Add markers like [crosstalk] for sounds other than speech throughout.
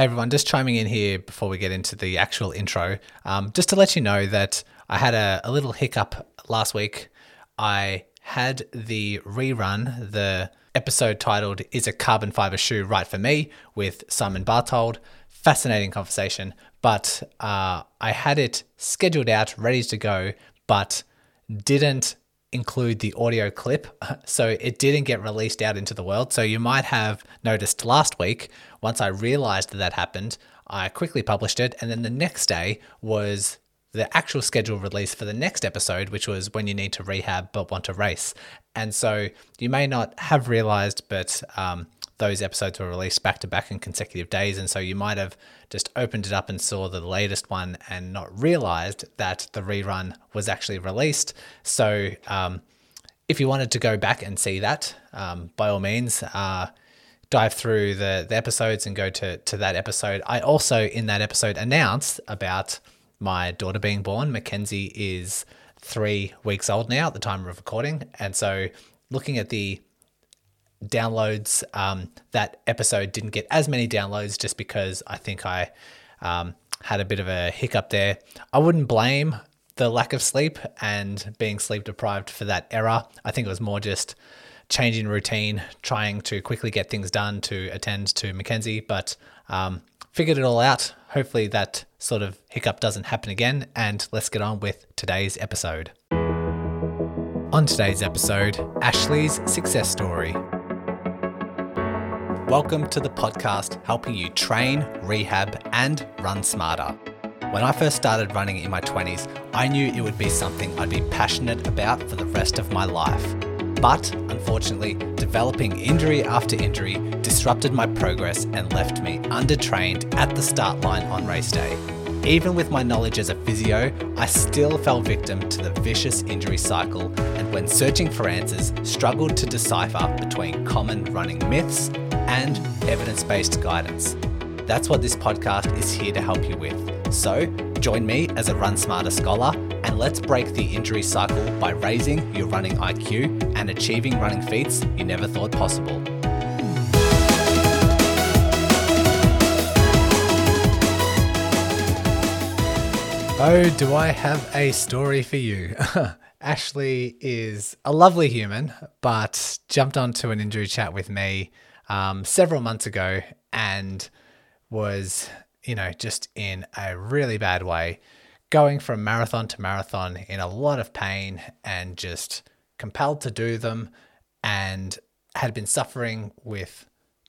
Hey everyone, just chiming in here before we get into the actual intro. Um, just to let you know that I had a, a little hiccup last week. I had the rerun, the episode titled Is a Carbon Fiber Shoe Right for Me with Simon Bartold. Fascinating conversation, but uh, I had it scheduled out, ready to go, but didn't include the audio clip, [laughs] so it didn't get released out into the world. So you might have noticed last week, once I realized that, that happened, I quickly published it, and then the next day was the actual scheduled release for the next episode, which was when you need to rehab but want to race. And so you may not have realized, but um, those episodes were released back to back in consecutive days. And so you might have just opened it up and saw the latest one and not realized that the rerun was actually released. So um, if you wanted to go back and see that, um, by all means, uh, dive through the, the episodes and go to, to that episode. I also, in that episode, announced about my daughter being born. Mackenzie is three weeks old now at the time of recording. And so looking at the downloads. Um, that episode didn't get as many downloads just because I think I um, had a bit of a hiccup there. I wouldn't blame the lack of sleep and being sleep deprived for that error. I think it was more just changing routine, trying to quickly get things done to attend to Mackenzie, but um, figured it all out. Hopefully, that sort of hiccup doesn't happen again. And let's get on with today's episode. On today's episode, Ashley's success story. Welcome to the podcast helping you train, rehab, and run smarter. When I first started running in my 20s, I knew it would be something I'd be passionate about for the rest of my life. But unfortunately, developing injury after injury disrupted my progress and left me undertrained at the start line on race day. Even with my knowledge as a physio, I still fell victim to the vicious injury cycle and when searching for answers, struggled to decipher between common running myths and evidence based guidance. That's what this podcast is here to help you with. So, join me as a Run Smarter scholar and let's break the injury cycle by raising your running IQ and achieving running feats you never thought possible. Oh, do I have a story for you? [laughs] Ashley is a lovely human, but jumped onto an injury chat with me um, several months ago and was, you know, just in a really bad way, going from marathon to marathon in a lot of pain and just compelled to do them and had been suffering with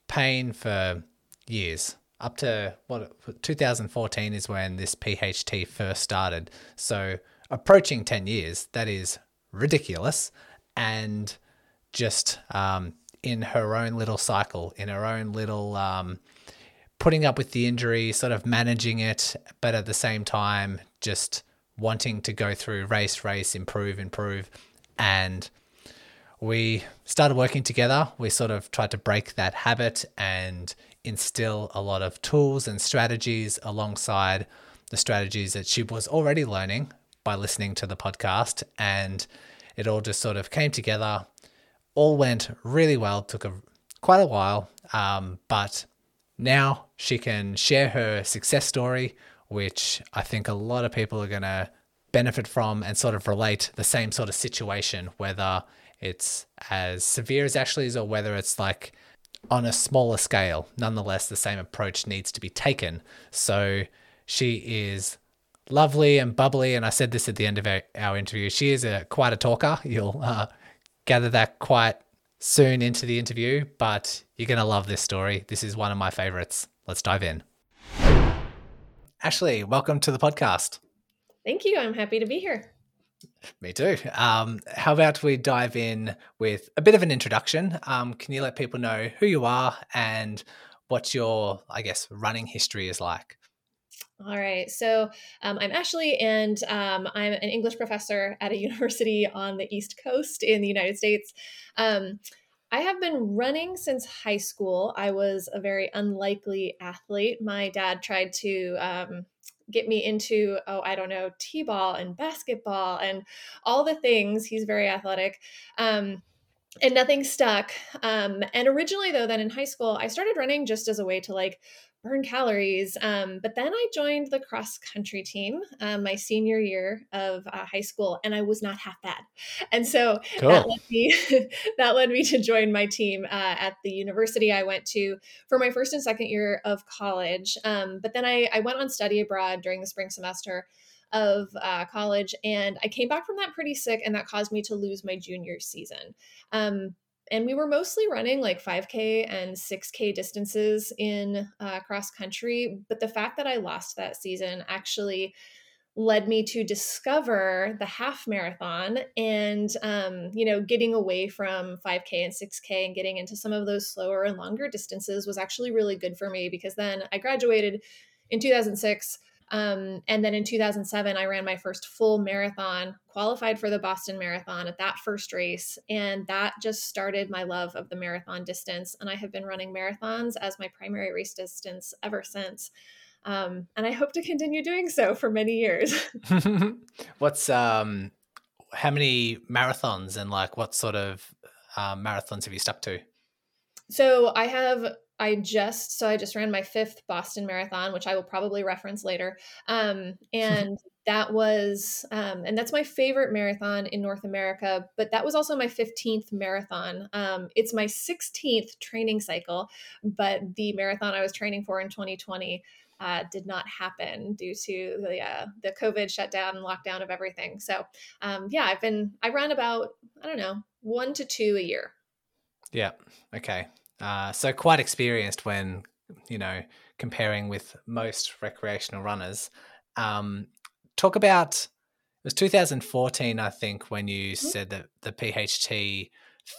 pain for years up to what 2014 is when this PHT first started. So approaching 10 years, that is ridiculous. And just um, in her own little cycle, in her own little um, putting up with the injury, sort of managing it, but at the same time, just wanting to go through race, race, improve, improve. And we started working together. We sort of tried to break that habit and instill a lot of tools and strategies alongside the strategies that she was already learning by listening to the podcast. And it all just sort of came together all went really well. Took a quite a while, um, but now she can share her success story, which I think a lot of people are going to benefit from and sort of relate the same sort of situation, whether it's as severe as Ashley's or whether it's like on a smaller scale. Nonetheless, the same approach needs to be taken. So she is lovely and bubbly, and I said this at the end of our, interview. She is a quite a talker. You'll uh, gather that quite soon into the interview, but you're going to love this story. This is one of my favorites. Let's dive in. Ashley, welcome to the podcast. Thank you. I'm happy to be here. Me too. Um, how about we dive in with a bit of an introduction? Um, can you let people know who you are and what your, I guess, running history is like? All right. So um, I'm Ashley, and um, I'm an English professor at a [laughs] university on the East Coast in the United States. Um, I have been running since high school. I was a very unlikely athlete. My dad tried to um, get me into, oh, I don't know, t ball and basketball and all the things. He's very athletic. Um, and nothing stuck. Um, and originally, though, then in high school, I started running just as a way to like burn calories. Um, but then I joined the cross country team um, my senior year of uh, high school, and I was not half bad. And so cool. that led me [laughs] that led me to join my team uh, at the university I went to for my first and second year of college. Um, but then I, I went on study abroad during the spring semester of uh, college, and I came back from that pretty sick, and that caused me to lose my junior season. Um, and we were mostly running like 5k and 6k distances in uh, cross country but the fact that i lost that season actually led me to discover the half marathon and um, you know getting away from 5k and 6k and getting into some of those slower and longer distances was actually really good for me because then i graduated in 2006 um, and then in 2007, I ran my first full marathon, qualified for the Boston Marathon at that first race. And that just started my love of the marathon distance. And I have been running marathons as my primary race distance ever since. Um, and I hope to continue doing so for many years. [laughs] [laughs] What's, um, how many marathons and like what sort of uh, marathons have you stuck to? So I have I just so I just ran my fifth Boston Marathon, which I will probably reference later. Um, and [laughs] that was um, and that's my favorite marathon in North America. But that was also my fifteenth marathon. Um, it's my sixteenth training cycle, but the marathon I was training for in 2020 uh, did not happen due to the uh, the COVID shutdown and lockdown of everything. So um, yeah, I've been I run about I don't know one to two a year. Yeah. Okay. Uh, so quite experienced when you know comparing with most recreational runners. Um, talk about it was 2014, I think, when you mm-hmm. said that the PHT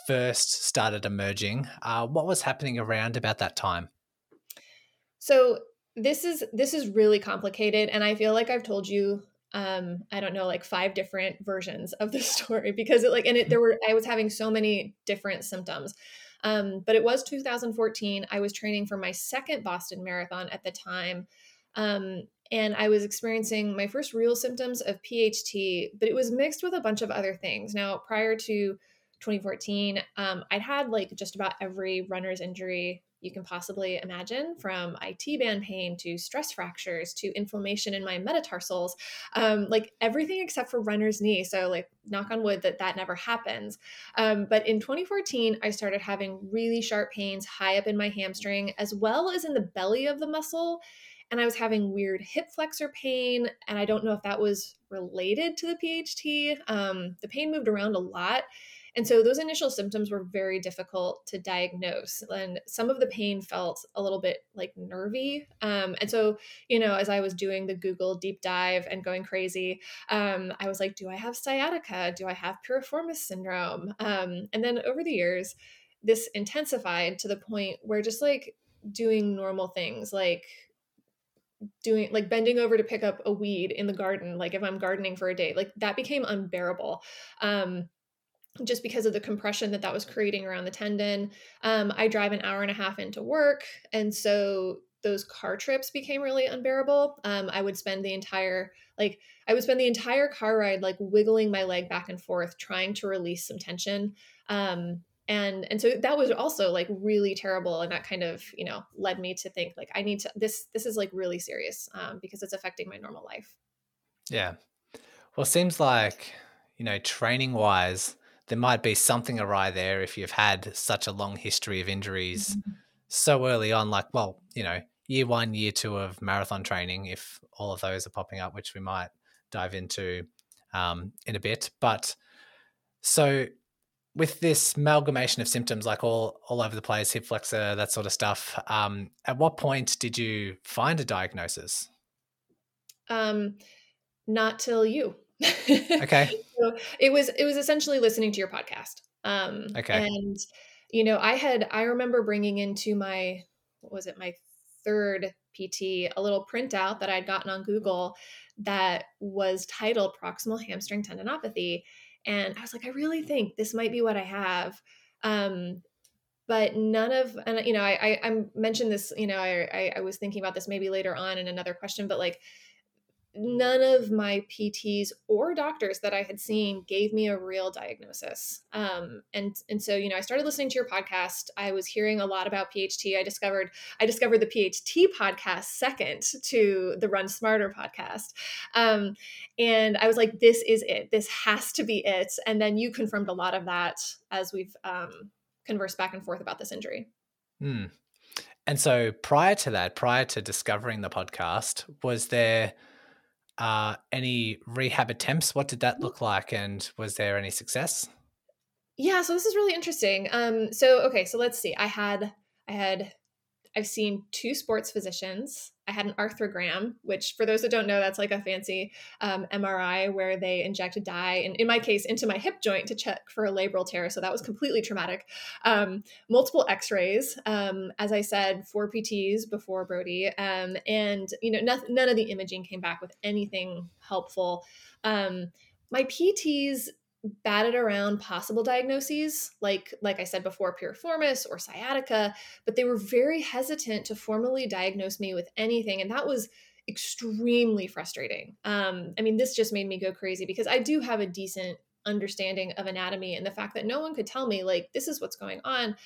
first started emerging. Uh, what was happening around about that time? So this is this is really complicated, and I feel like I've told you um i don't know like five different versions of the [laughs] story because it like and it there were i was having so many different symptoms um, but it was 2014. I was training for my second Boston Marathon at the time. Um, and I was experiencing my first real symptoms of PHT, but it was mixed with a bunch of other things. Now, prior to 2014, um, I'd had like just about every runner's injury you can possibly imagine from IT band pain to stress fractures to inflammation in my metatarsals, um, like everything except for runner's knee. So, like, knock on wood that that never happens. Um, but in 2014, I started having really sharp pains high up in my hamstring as well as in the belly of the muscle. And I was having weird hip flexor pain. And I don't know if that was related to the PHT. Um, the pain moved around a lot and so those initial symptoms were very difficult to diagnose. And some of the pain felt a little bit like nervy. Um, and so, you know, as I was doing the Google deep dive and going crazy, um, I was like, do I have sciatica? Do I have piriformis syndrome? Um, and then over the years, this intensified to the point where just like doing normal things like doing like bending over to pick up a weed in the garden like if i'm gardening for a day like that became unbearable um just because of the compression that that was creating around the tendon. Um, I drive an hour and a half into work. And so those car trips became really unbearable. Um, I would spend the entire, like, I would spend the entire car ride, like, wiggling my leg back and forth, trying to release some tension. Um, and and so that was also like really terrible and that kind of you know led me to think like i need to this this is like really serious um, because it's affecting my normal life yeah well seems like you know training wise there might be something awry there if you've had such a long history of injuries mm-hmm. so early on. Like, well, you know, year one, year two of marathon training, if all of those are popping up, which we might dive into um, in a bit. But so with this amalgamation of symptoms, like all all over the place, hip flexor, that sort of stuff. Um, at what point did you find a diagnosis? Um, not till you. Okay. [laughs] so it was it was essentially listening to your podcast. Um, okay. And you know, I had I remember bringing into my what was it my third PT a little printout that I'd gotten on Google that was titled proximal hamstring tendinopathy, and I was like, I really think this might be what I have. Um, but none of and you know I, I, I mentioned this you know I, I, I was thinking about this maybe later on in another question but like none of my PTs or doctors that I had seen gave me a real diagnosis. Um, and and so you know, I started listening to your podcast. I was hearing a lot about PHT. I discovered I discovered the PHT podcast second to the Run Smarter podcast, um, and I was like, this is it. This has to be it. And then you confirmed a lot of that as we've um, conversed back and forth about this injury. Hmm. And so prior to that, prior to discovering the podcast, was there uh, any rehab attempts? What did that look like, and was there any success? Yeah, so this is really interesting. Um, so okay, so let's see. I had I had I've seen two sports physicians. I had an arthrogram, which, for those that don't know, that's like a fancy um, MRI where they inject a dye, and in my case, into my hip joint to check for a labral tear. So that was completely traumatic. Um, multiple X-rays, um, as I said, four PTs before Brodie, um, and you know, none of the imaging came back with anything helpful. Um, my PTs batted around possible diagnoses like like i said before piriformis or sciatica but they were very hesitant to formally diagnose me with anything and that was extremely frustrating. Um, i mean this just made me go crazy because i do have a decent understanding of anatomy and the fact that no one could tell me like this is what's going on.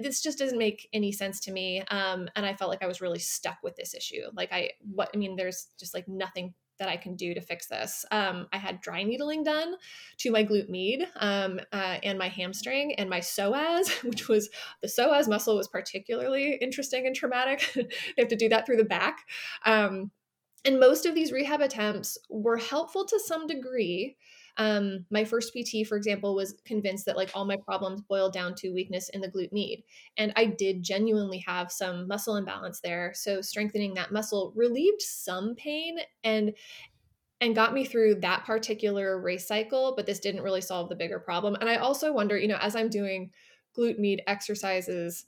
This just doesn't make any sense to me um, and i felt like i was really stuck with this issue. Like i what i mean there's just like nothing that I can do to fix this. Um, I had dry needling done to my glute med um, uh, and my hamstring and my psoas, [laughs] which was the psoas muscle was particularly interesting and traumatic. [laughs] they have to do that through the back. Um, and most of these rehab attempts were helpful to some degree, um, my first PT, for example, was convinced that like all my problems boiled down to weakness in the glute med. And I did genuinely have some muscle imbalance there. So strengthening that muscle relieved some pain and and got me through that particular race cycle, but this didn't really solve the bigger problem. And I also wonder, you know, as I'm doing glute med exercises,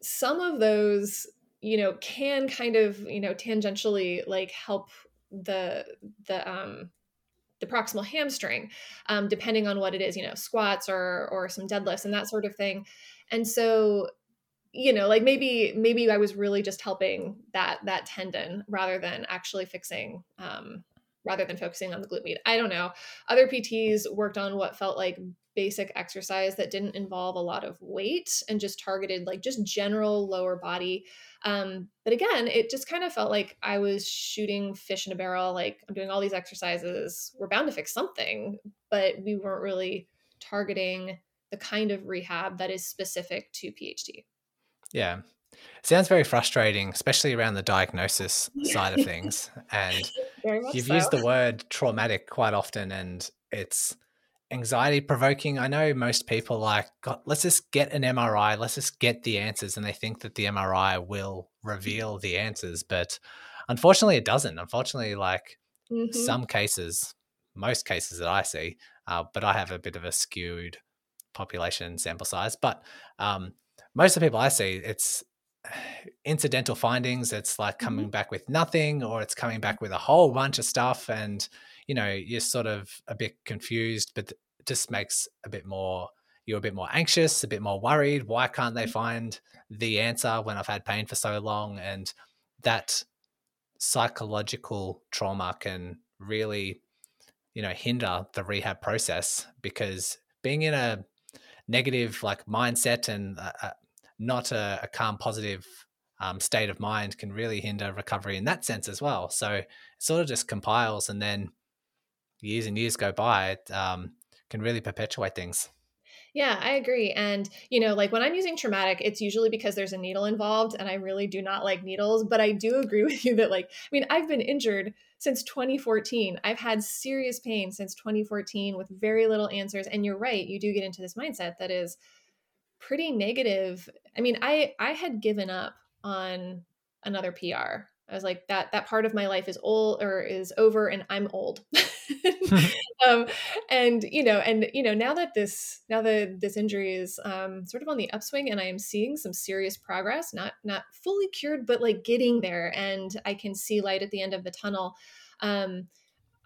some of those, you know, can kind of, you know, tangentially like help the the um the proximal hamstring, um, depending on what it is, you know, squats or or some deadlifts and that sort of thing. And so, you know, like maybe maybe I was really just helping that that tendon rather than actually fixing um, rather than focusing on the glute med. I don't know. Other PTs worked on what felt like basic exercise that didn't involve a lot of weight and just targeted like just general lower body. Um, but again, it just kind of felt like I was shooting fish in a barrel. Like I'm doing all these exercises, we're bound to fix something, but we weren't really targeting the kind of rehab that is specific to PHT. Yeah. Sounds very frustrating, especially around the diagnosis side of things. [laughs] And you've so. used the word traumatic quite often, and it's anxiety provoking. I know most people like, God, let's just get an MRI, let's just get the answers, and they think that the MRI will reveal the answers, but unfortunately, it doesn't. Unfortunately, like mm-hmm. some cases, most cases that I see, uh, but I have a bit of a skewed population sample size. But um, most of the people I see, it's [sighs] incidental findings. It's like coming mm-hmm. back with nothing, or it's coming back with a whole bunch of stuff, and you know, you're sort of a bit confused, but it just makes a bit more, you're a bit more anxious, a bit more worried. Why can't they mm-hmm. find the answer when I've had pain for so long? And that psychological trauma can really, you know, hinder the rehab process because being in a negative like mindset and not a, a calm, positive um, state of mind can really hinder recovery in that sense as well. So it sort of just compiles and then years and years go by, it um, can really perpetuate things. Yeah, I agree. And, you know, like when I'm using traumatic, it's usually because there's a needle involved and I really do not like needles. But I do agree [laughs] with you that, like, I mean, I've been injured since 2014. I've had serious pain since 2014 with very little answers. And you're right, you do get into this mindset that is pretty negative. I mean, I I had given up on another PR I was like that that part of my life is old or is over and I'm old. [laughs] [laughs] um, and you know, and you know, now that this now that this injury is um, sort of on the upswing and I am seeing some serious progress, not not fully cured, but like getting there and I can see light at the end of the tunnel. Um,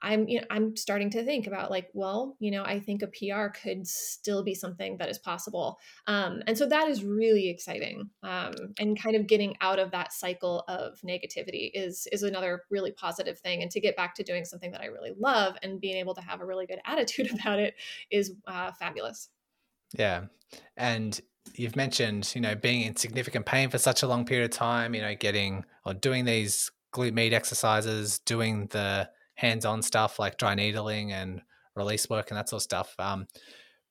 I'm you know I'm starting to think about like well you know I think a PR could still be something that is possible. Um, and so that is really exciting. Um, and kind of getting out of that cycle of negativity is is another really positive thing. And to get back to doing something that I really love and being able to have a really good [laughs] attitude about it is uh, fabulous. Yeah, and you've mentioned you know being in significant pain for such a long period of time you know getting or doing these glute med exercises doing the hands-on stuff like dry needling and release work and that sort of stuff. Um,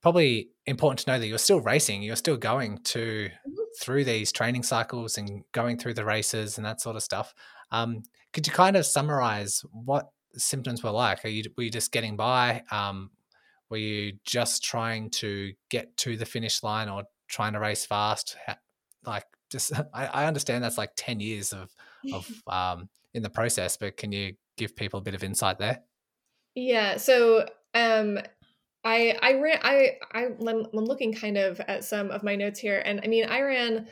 probably important to know that you're still racing. You're still going to mm-hmm. through these training cycles and going through the races and that sort of stuff. Um, could you kind of summarize what symptoms were like? Are you were you just getting by? Um, were you just trying to get to the finish line or trying to race fast? Just [laughs] I, I understand that's like ten years of of [laughs] um, in the process, but can you give people a bit of insight there? Yeah. So um, I I ran I I I'm looking kind of at some of my notes here, and I mean I ran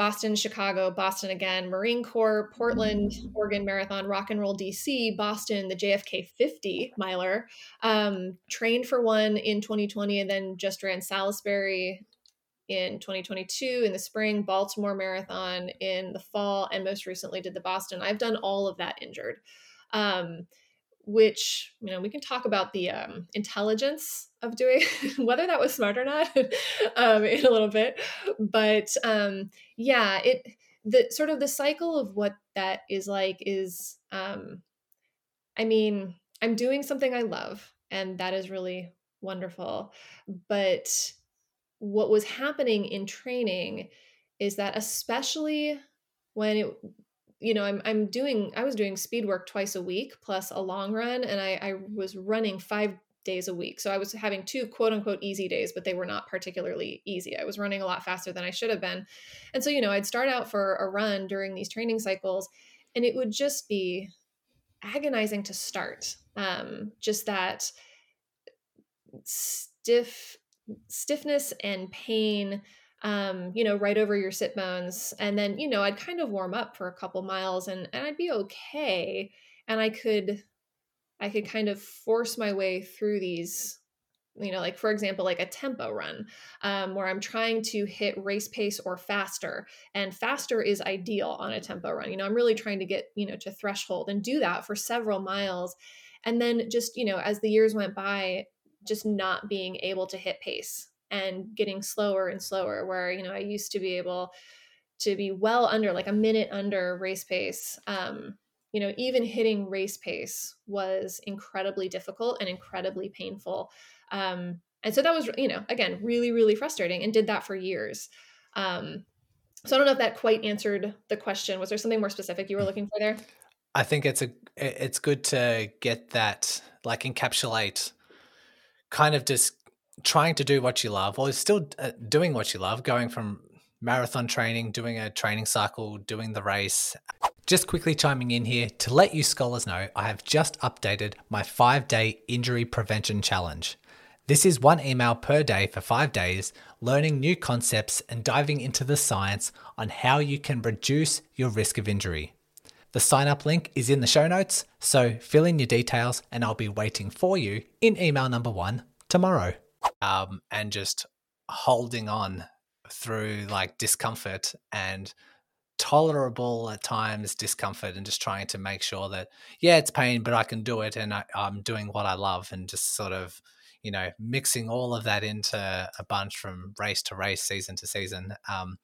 Boston, Chicago, Boston again, Marine Corps, Portland, Oregon Marathon, Rock and Roll DC, Boston, the JFK 50 miler. Um, trained for one in 2020 and then just ran Salisbury in 2022 in the spring, Baltimore Marathon in the fall, and most recently did the Boston. I've done all of that injured. Um, which you know we can talk about the um, intelligence of doing [laughs] whether that was smart or not [laughs] um, in a little bit. But um, yeah it the sort of the cycle of what that is like is um, i mean i'm doing something i love and that is really wonderful. But what was happening in training is that especially when it you know, I'm I'm doing I was doing speed work twice a week plus a long run, and I, I was running five days a week. So I was having two quote unquote easy days, but they were not particularly easy. I was running a lot faster than I should have been. And so, you know, I'd start out for a run during these training cycles, and it would just be agonizing to start. Um, just that stiff stiffness and pain um, you know, right over your sit bones. And then, you know, I'd kind of warm up for a couple miles and, and I'd be okay. And I could, I could kind of force my way through these, you know, like for example, like a tempo run um, where I'm trying to hit race pace or faster. And faster is ideal on a tempo run. You know, I'm really trying to get, you know, to threshold and do that for several miles. And then just, you know, as the years went by, just not being able to hit pace and getting slower and slower where you know i used to be able to be well under like a minute under race pace um, you know even hitting race pace was incredibly difficult and incredibly painful um, and so that was you know again really really frustrating and did that for years um, so i don't know if that quite answered the question. Was there something more specific you were looking for there? I think it's a it's good to get that like encapsulate kind of just trying to do what you love or still uh, doing what you love, going from marathon training, doing a training cycle, doing the race. Just quickly chiming in here to let you scholars know, I have just updated my five day injury prevention challenge. This is one email per day for five days, learning new concepts and diving into the science on how you can reduce your risk of injury. The sign up link is in the show notes, so fill in your details and I'll be waiting for you in email number one tomorrow. Um, and just holding on through like discomfort and tolerable at times discomfort and just trying to make sure that yeah it's pain but i can do it and I, i'm doing what i love and just sort of you know mixing all of that into a bunch from race to race season to season. Um,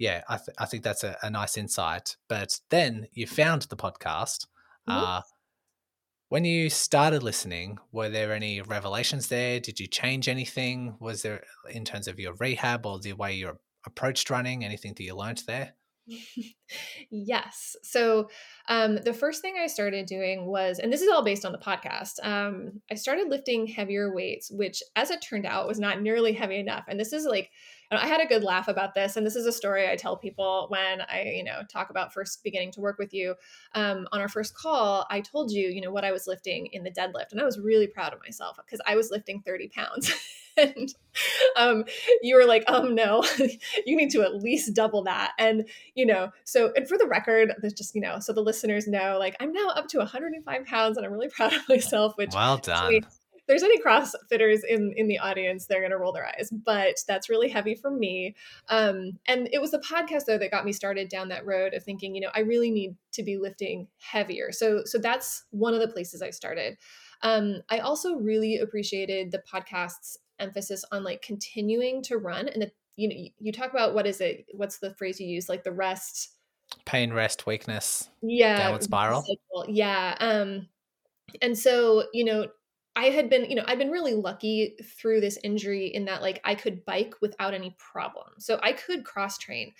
yeah I, th- I think that's a, a, nice insight but then you found the podcast mm-hmm. uh, when you started listening, were there any revelations there? Did you change anything? Was there, in terms of your rehab or the way you approached running, anything that you learned there? [laughs] [laughs] yes. So um, the first thing I started doing was, and this is all based on the podcast, um, I started lifting heavier weights, which, as it turned out, was not nearly heavy enough. And this is like, I had a good laugh about this. And this is a story I tell people when I, you know, talk about first beginning to work with you. Um, on our first call, I told you, you know, what I was lifting in the deadlift. And I was really proud of myself because I was lifting 30 pounds. [laughs] and um, you were like, um, no, [laughs] you need to at least double that. And, you know, so, and for the record, there's just, you know, so the listeners know, like, I'm now up to 105 pounds and I'm really [laughs] proud of myself, which well done there's any crossfitters in in the audience, they're gonna roll their eyes. But that's really heavy for me. Um, and it was the podcast though that got me started down that road of thinking, you know, I really need to be lifting heavier. So so that's one of the places I started. Um, I also really appreciated the podcast's emphasis on like continuing to run and the, you know you talk about what is it what's the phrase you use like the rest pain rest weakness yeah downward spiral cycle. yeah um and so you know I had been, you know, I've been really lucky through this injury in that like I could bike without any problem. So I could cross train.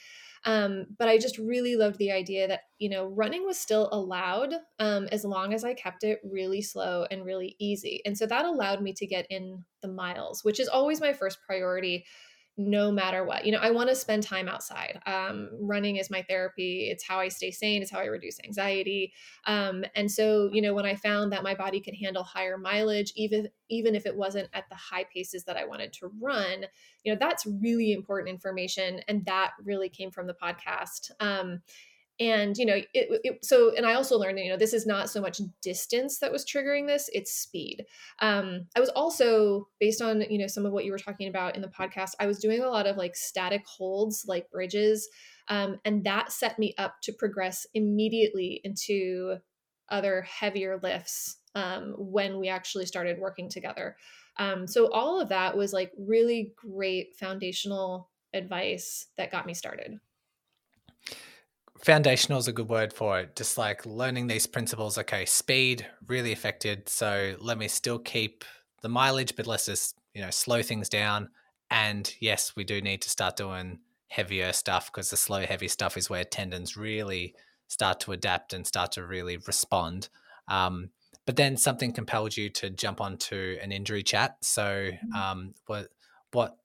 Um, but I just really loved the idea that, you know, running was still allowed um, as long as I kept it really slow and really easy. And so that allowed me to get in the miles, which is always my first priority no matter what. You know, I want to spend time outside. Um, running is my therapy. It's how I stay sane. It's how I reduce anxiety. Um, and so, you know, when I found that my body could handle higher mileage, even even if it wasn't at the high paces that I wanted to run, you know, that's really important information, and that really came from the podcast. Um, and you know it, it, so and i also learned you know this is not so much distance that was triggering this it's speed. Um i was also based on you know some of what you were talking about in the podcast i was doing a lot of like static holds like bridges um, and that set me up to progress immediately into other heavier lifts um, when we actually started working together. Um, so all of that was like really great foundational advice that got me started foundational is a good word for it. Just like learning these principles. Okay, speed really affected. So let me still keep the mileage, but let's just you know slow things down. And yes, we do need to start doing heavier stuff because the slow, heavy stuff is where tendons really start to adapt and start to really respond. Um, but then something compelled you to jump onto an injury chat. So mm-hmm. um, what what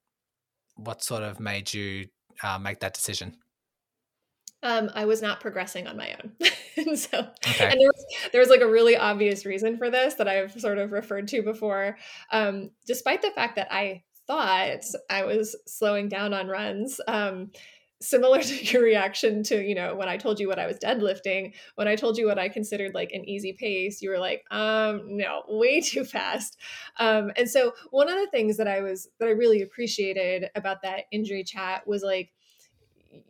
what sort of made you uh, make that decision? Um, I was not progressing on my own. [laughs] and so, okay. and there was, there was like a really obvious reason for this that I've sort of referred to before. Um, despite the fact that I thought I was slowing down on runs, um, similar [laughs] to your reaction to, you know, when I told you what I was deadlifting, when I told you what I considered like an easy pace, you were like, um, no, way [laughs] too fast. Um, and so one of the things that I was, that I really appreciated about that injury chat was like,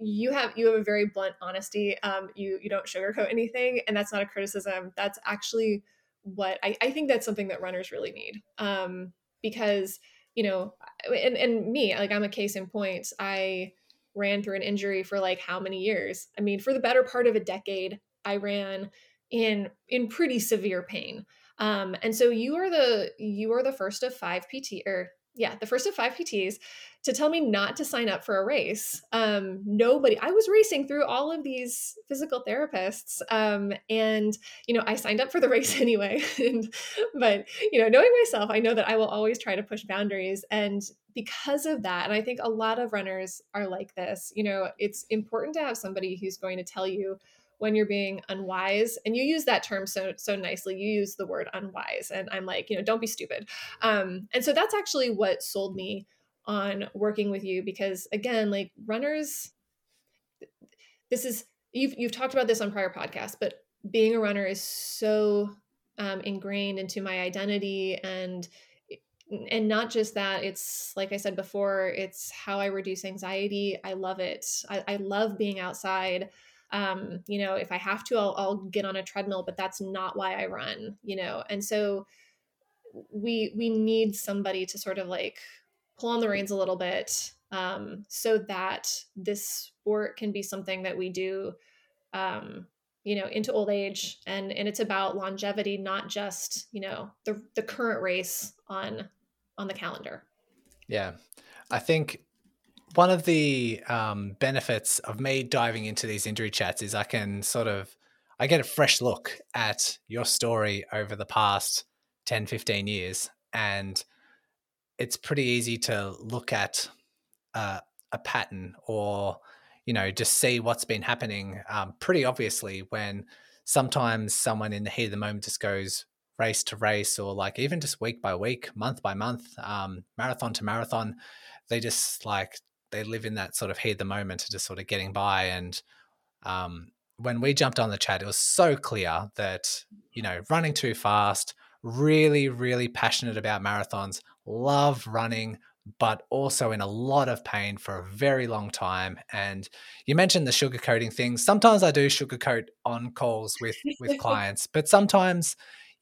you have you have a very blunt honesty um you you don't sugarcoat anything and that's not a criticism. That's actually what i, I think that's something that runners really need um because you know and, and me like i'm a case in point. I ran through an injury for like how many years? I mean for the better part of a decade i ran in in pretty severe pain. Um and so you are the you are the first of five pt or yeah, the first of five PTs to tell me not to sign up for a race. Um, nobody, I was racing through all of these physical therapists. Um, and, you know, I signed up for the [laughs] race anyway. and, but, you know, knowing myself, I know that I will always try to push boundaries. And because of that, and I think a lot of runners are like this, you know, it's important to have somebody who's going to tell you when you're being unwise and you use that term so so nicely you use the word unwise and i'm like you know don't be stupid. Um, and so that's actually what sold me on working with you because again like runners this is you've you've talked about this on prior podcasts but being a runner is so um, ingrained into my identity and and not just that it's like i said before it's how i reduce anxiety i love it i, I love being outside um, you know, if I have to, I'll, I'll get on a treadmill, but that's not why I run, you know? And so we, we need somebody to sort of like pull on the reins a little bit um, so that this sport can be something that we do, um, you know, into old age. And, and it's about longevity, not just, you know, the, the current race on, on the calendar. Yeah. I think one of the um, benefits of me diving into these injury chats is I can sort of I get a fresh look at your story over the past 10, 15 years. And it's pretty easy to look at uh, a pattern or you know just see what's been happening um, pretty obviously when sometimes someone in the heat of the moment just goes race to race or like even just week by week month by month um, marathon to marathon they just like they live in that sort of heat the moment of just sort of getting by and um, when we jumped on the chat it was so clear that you know running too fast really really passionate about marathons love running but also in a lot of pain for a very long time. And you mentioned the sugarcoating things. Sometimes I do sugarcoat on calls with with [laughs] clients, but sometimes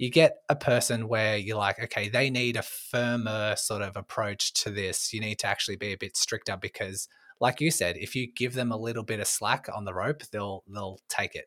you get a person where you're like, okay, they need a firmer sort of approach to this. You need to actually be a bit stricter because, like you said, if you give them a little bit of slack on the rope, they'll they'll take it.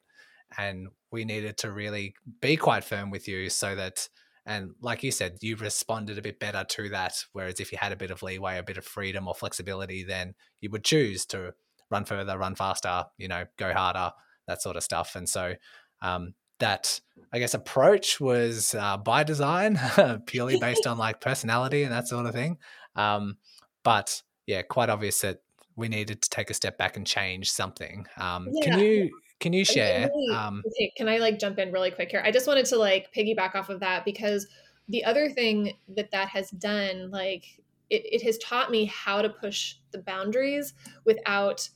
And we needed to really be quite firm with you so that and like you said, you responded a bit better to that. Whereas if you had a bit of leeway, a bit of freedom or flexibility, then you would choose to run further, run faster, you know, go harder, that sort of stuff. And so um, that, I guess, approach was uh, by design, [laughs] purely based on like personality and that sort of thing. Um, but yeah, quite obvious that we needed to take a step back and change something. Um, yeah. Can you can you share? Um, can I like jump in really quick here? I just wanted to like piggyback off of that because the other thing that that has done, like it, it has taught me how to push the boundaries without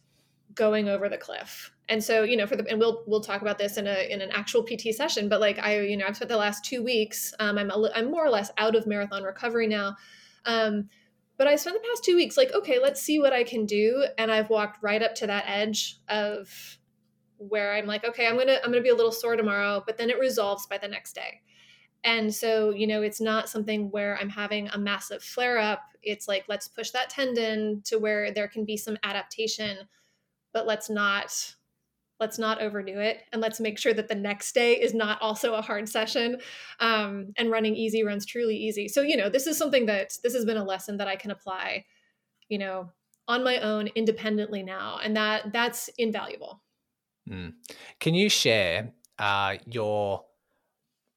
going over the cliff. And so, you know, for the and we'll we'll talk about this in a in an actual PT session. But like I, you know, I've spent the last two weeks. Um, I'm a, I'm more or less out of marathon recovery now. Um, but I spent the past two weeks like, okay, let's see what I can do. And I've walked right up to that edge of where I'm like, okay, I'm gonna I'm gonna be a little sore tomorrow, but then it resolves by the next day. And so, you know, it's not something where I'm having a massive flare up. It's like, let's push that tendon to where there can be some adaptation, but let's not let's not overdo it and let's make sure that the next day is not also a hard session um, and running easy runs truly easy so you know this is something that this has been a lesson that i can apply you know on my own independently now and that that's invaluable Mm. Can you share uh, your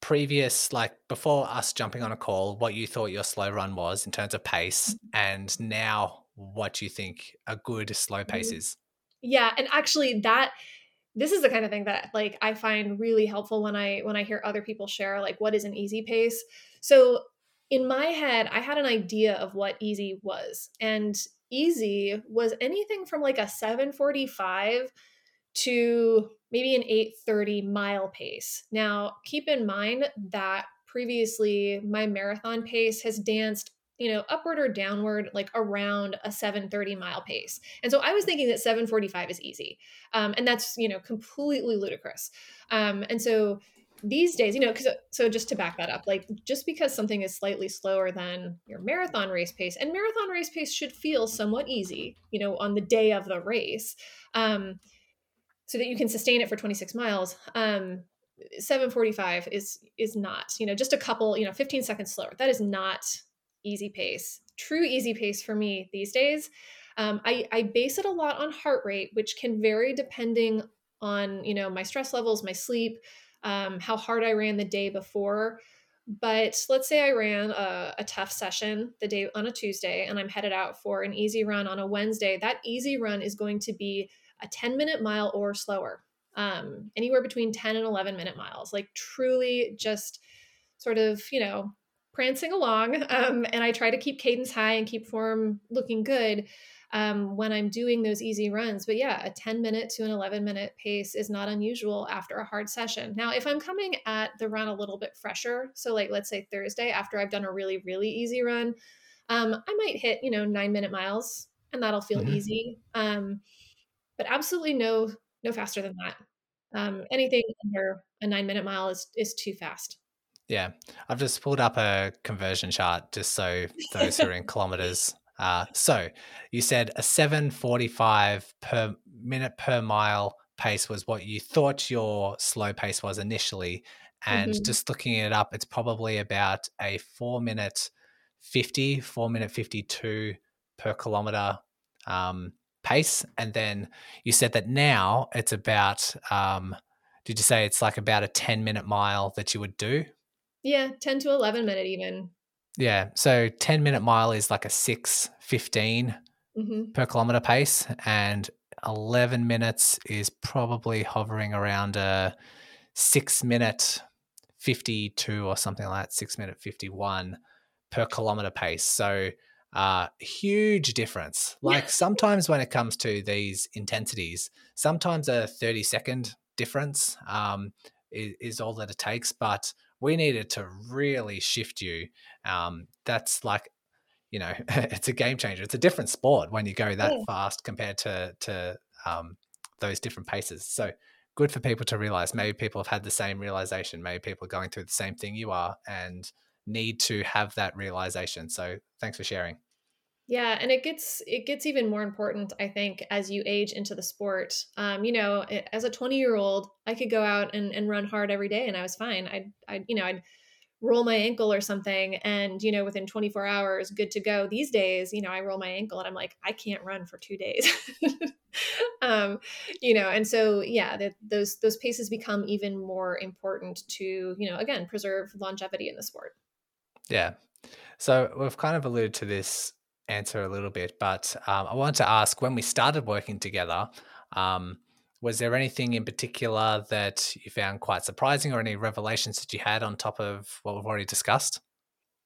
previous, like before us jumping on a call, what you thought your slow run was in terms of pace, mm-hmm. and now what you think a good slow pace mm-hmm. is? Yeah, and actually, that this is the kind of thing that like I find really helpful when I when I hear other people share like what is an easy pace. So in my head, I had an idea of what easy was, and easy was anything from like a 745 to maybe an 830 mile pace. Now, keep in mind that previously my marathon pace has danced you know upward or downward like around a 730 mile pace. And so i was thinking that 745 is easy um, and that's you know completely ludicrous. Um, and so these days you know because so just to back that up like just because something is slightly slower than your marathon race pace and marathon race pace should feel somewhat easy you know on the day of the race um, so that you can sustain it for 26 miles um 745 is is not you know just a couple you know 15 seconds slower. That is not easy pace true easy pace for me these days. Um, I, I base it a lot on heart rate which can vary depending on you know my stress levels my sleep um, how hard i ran the day before. But let's say i ran a, a tough session the day on a tuesday and i'm headed out for an easy run on a wednesday that easy run is going to be a 10 minute mile or slower, um, anywhere between 10 and 11 minute miles, like truly just sort of, you know, prancing along. Um, and I try to keep cadence high and keep form looking good um, when I'm doing those easy runs. But yeah, a 10 minute to an 11 minute pace is not unusual after a hard session. Now, if I'm coming at the run a little bit fresher, so like let's say Thursday after I've done a really, really easy run, um, I might hit, you know, nine minute miles and that'll feel mm-hmm. easy. Um, but absolutely no no faster than that. Um, anything under a nine minute mile is is too fast. Yeah, I've just pulled up a conversion chart just so those who are in kilometers. Uh, so you said a seven forty five per minute per mile pace was what you thought your slow pace was initially, and mm-hmm. just looking it up, it's probably about a four minute 50, four minute 52 per kilometer um, pace. And then you said that now it's about, um, did you say it's like about a 10 minute mile that you would do? Yeah, 10 to 11 minute even. Yeah. So 10 minute mile is like a 615 mm-hmm. per kilometer pace, and 11 minutes is probably hovering around a six minute 52 or something like that, six minute 51 per kilometer pace. So, uh, huge difference. Like sometimes when it comes to these intensities, sometimes a 30 second difference um, is, is, all that it takes. But we needed to really shift you. Um, that's like, you know, [laughs] it's a game changer. It's a different sport when you go that yeah. fast compared to to um, those different paces. So good for people to realize. Maybe people have had the same realization. Maybe people are going through the same thing you are and need to have that realization. So thanks for sharing. Yeah, and it gets it gets even more important, I think, as you age into the sport. Um, you know, as a 20 year old, I could go out and, and run hard every day, and I was fine. I'd, I'd you know, I'd roll my ankle or something, and you know, within 24 hours, good to go. These days, you know, I roll my ankle, and I'm like, I can't run for two days. [laughs] um, you know, and so yeah, that those those paces become even more important to you know, again, preserve longevity in the sport. Yeah. So we've kind of alluded to this answer a little bit, but um, I wanted to ask when we started working together, um, was there anything in particular that you found quite surprising or any revelations that you had on top of what we've already discussed?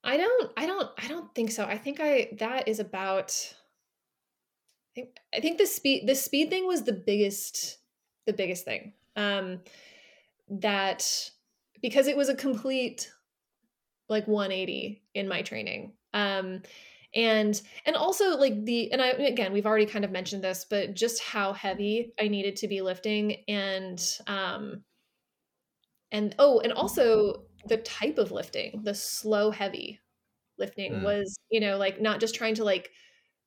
I don't, I don't, I don't think so. I think I, that is about, I think, I think the speed, the speed thing was the biggest, the biggest thing. Um, that because it was a complete like 180 in my training. Um, and and also like the and i again we've already kind of mentioned this but just how heavy i needed to be lifting and um and oh and also the type of lifting the slow heavy lifting mm. was you know like not just trying to like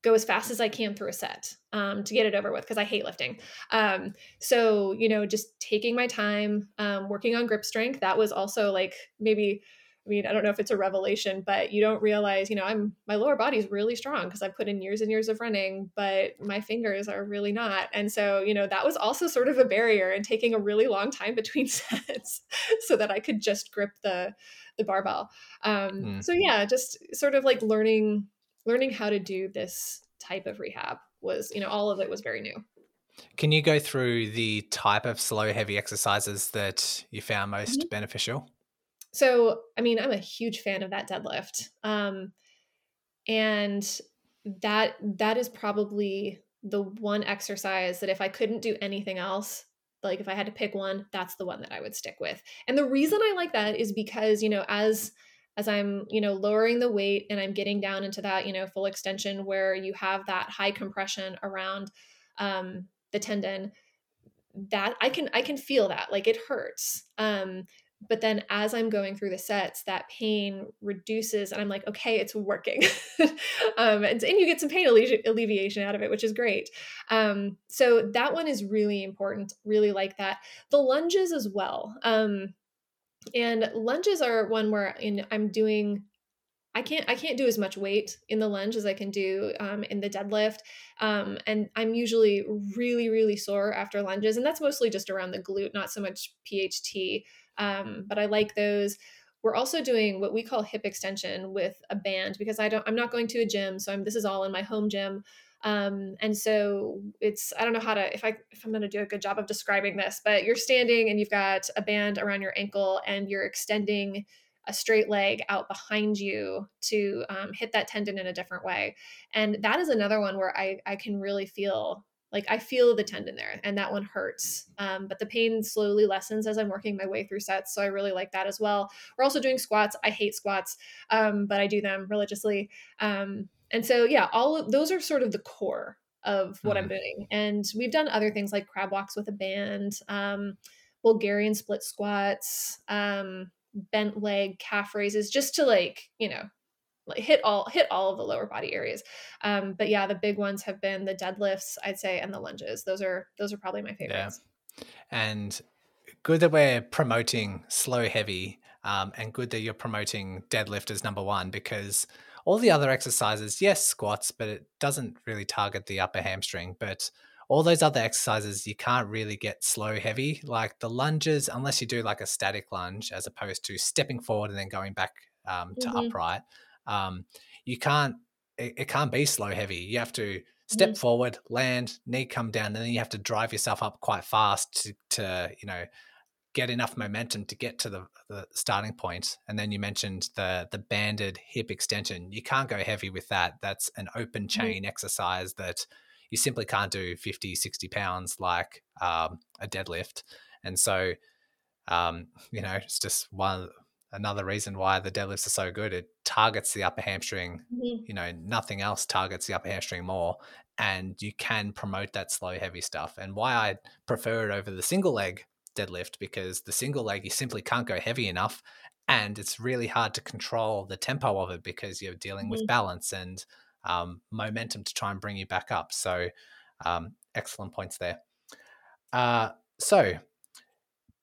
go as fast as i can through a set um, to get it over with because i hate lifting um, so you know just taking my time um, working on grip strength that was also like maybe mean, I don't know if it's a revelation, but you don't realize, you know, I'm my lower body's really strong because I put in years and years of running, but my fingers are really not. And so, you know, that was also sort of a barrier and taking a really long time between [laughs] sets so that I could just grip the the barbell. Um, mm. So yeah, just sort of like learning learning how to do this type of rehab was, you know, all of it was very new. Can you go through the type of slow heavy exercises that you found most mm-hmm. beneficial? So, I mean, I'm a huge fan of that deadlift. Um, and that that is probably the one exercise that if I couldn't do anything else, like if I had to pick one, that's the one that I would stick with. And the reason I like that is because, you know, as as I'm, you know, lowering the weight and I'm getting down into that, you know, full extension where you have that high compression around um, the tendon, that I can I can feel that like it hurts. Um, but then as i'm going through the sets that pain reduces and i'm like okay it's working. [laughs] Um, and, and, you get some pain alle- alleviation out of it which is great. Um, so that one is really important really like that. The lunges as well um, and lunges are one where in i'm doing I can't I can't do as much weight in the lunge as I can do um, in the deadlift, um, and I'm usually really really sore after lunges, and that's mostly just around the glute, not so much PHT. Um, but I like those. We're also doing what we call hip extension with a band because I don't I'm not going to a gym, so I'm this is all in my home gym. Um, and so it's I don't know how to if I if I'm going to do a good job of describing this, but you're standing and you've got a band around your ankle and you're extending a straight leg out behind you to um, hit that tendon in a different way. And that is another one where I I can really feel like I feel the tendon there and that one hurts. Um, but the pain slowly lessens as I'm working my way through sets. So I really like that as well. We're also doing squats. I hate squats, um, but I do them religiously. Um, and so, yeah, all of those are sort of the core of what mm-hmm. I'm doing. And we've done other things like crab walks with a band, um, Bulgarian split squats, um, bent leg calf raises, just to like, you know, hit all hit all of the lower body areas. Um, but yeah, the big ones have been the deadlifts, I'd say, and the lunges. Those are those are probably my favorites. Yeah. And good that we're promoting slow heavy, um, and good that you're promoting deadlift as number one because all the other exercises, yes, squats, but it doesn't really target the upper hamstring. But all those other exercises, you can't really get slow heavy. Like the lunges, unless you do like a static lunge as opposed to stepping forward and then going back um, to mm-hmm. upright um, you can't it, it, can't be slow heavy. You have to step mm-hmm. forward, land, knee come down, and then you have to drive yourself up quite fast to, to you know get enough momentum to get to the, the starting point. And then you mentioned the the banded hip extension. You can't go heavy with that. That's an open mm-hmm. chain mm-hmm. exercise that you simply can't do 50, 60 pounds like um, a deadlift. And so, um, you know, it's just one another reason why the deadlifts are so good. It targets the upper hamstring. Mm-hmm. You know, nothing else targets the upper hamstring more. And you can promote that slow, heavy stuff. And why I prefer it over the single leg deadlift because the single leg you simply can't go heavy enough and it's really hard to control the tempo of it because you're dealing mm-hmm. with balance and um, momentum to try and bring you back up so um, excellent points there uh, so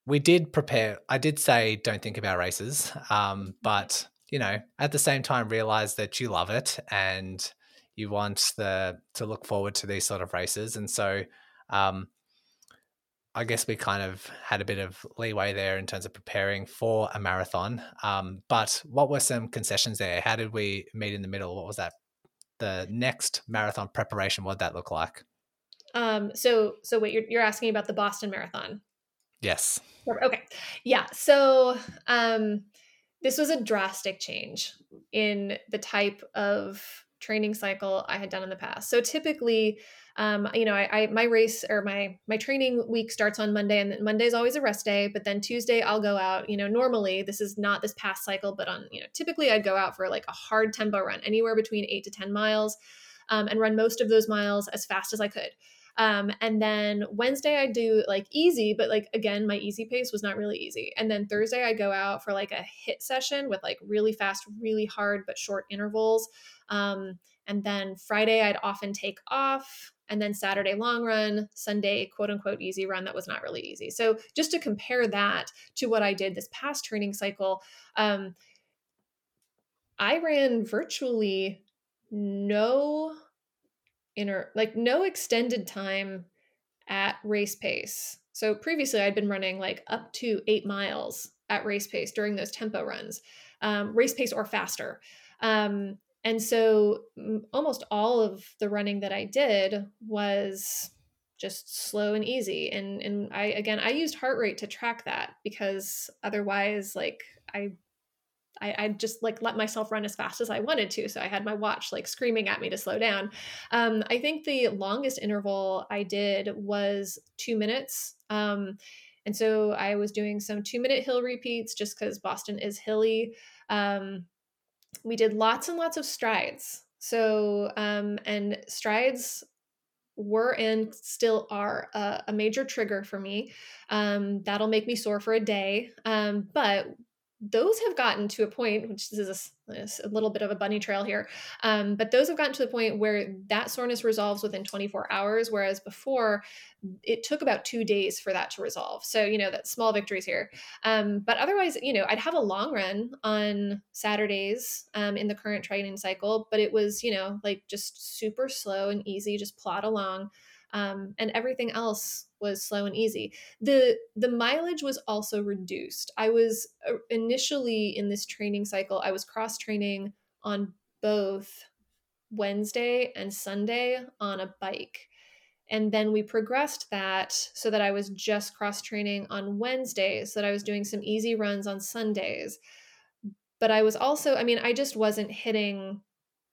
we did prepare i did say don't think about races um, but you know at the same time realize that you love it and you want the to look forward to these sort of races and so um, I guess we kind of had a bit of leeway there in terms of preparing for a marathon. Um, but what were some concessions there? How did we meet in the middle? What was that? The next marathon preparation, what did that look like? Um, so, so wait, you're, you're asking about the Boston Marathon? Yes. Okay. Yeah. So, um, this was a drastic change in the type of training cycle I had done in the past. So typically, um, you know, I, I, my race or my my training week starts on Monday, and Monday is always a rest day. But then Tuesday I'll go out. You know, normally this is not this past cycle, but on you know, typically I'd go out for like a hard tempo run, anywhere between eight to ten miles, um, and run most of those miles as fast as I could. Um, and then Wednesday I do like easy, but like again, my easy pace was not really easy. And then Thursday I go out for like a hit session with like really fast, really hard but short intervals. Um, and then Friday I'd often take off and then Saturday long run, Sunday quote unquote easy run that was not really easy. So just to compare that to what I did this past training cycle, um, I ran virtually no inner like no extended time at race pace. So previously I'd been running like up to eight miles at race pace during those tempo runs, um, race pace or faster. Um, and so almost all of the running that I did was just slow and easy. And and I again I used heart rate to track that because otherwise like I I, I just like let myself run as fast as I wanted to. So I had my watch like screaming at me to slow down. Um, I think the longest interval I did was two minutes. Um, and so I was doing some two minute hill repeats just because Boston is hilly. Um, we did lots and lots of strides. So, um, and strides were and still are a, a major trigger for me. Um, that'll make me sore for a day. Um, but those have gotten to a point, which this is a, a little bit of a bunny trail here, um, but those have gotten to the point where that soreness resolves within 24 hours, whereas before it took about two days for that to resolve. So, you know, that small victories here. Um, but otherwise, you know, I'd have a long run on Saturdays um, in the current training cycle, but it was, you know, like just super slow and easy, just plod along um, and everything else was slow and easy. the The mileage was also reduced. I was uh, initially in this training cycle. I was cross training on both Wednesday and Sunday on a bike. And then we progressed that so that I was just cross training on Wednesdays, so that I was doing some easy runs on Sundays. But I was also, I mean, I just wasn't hitting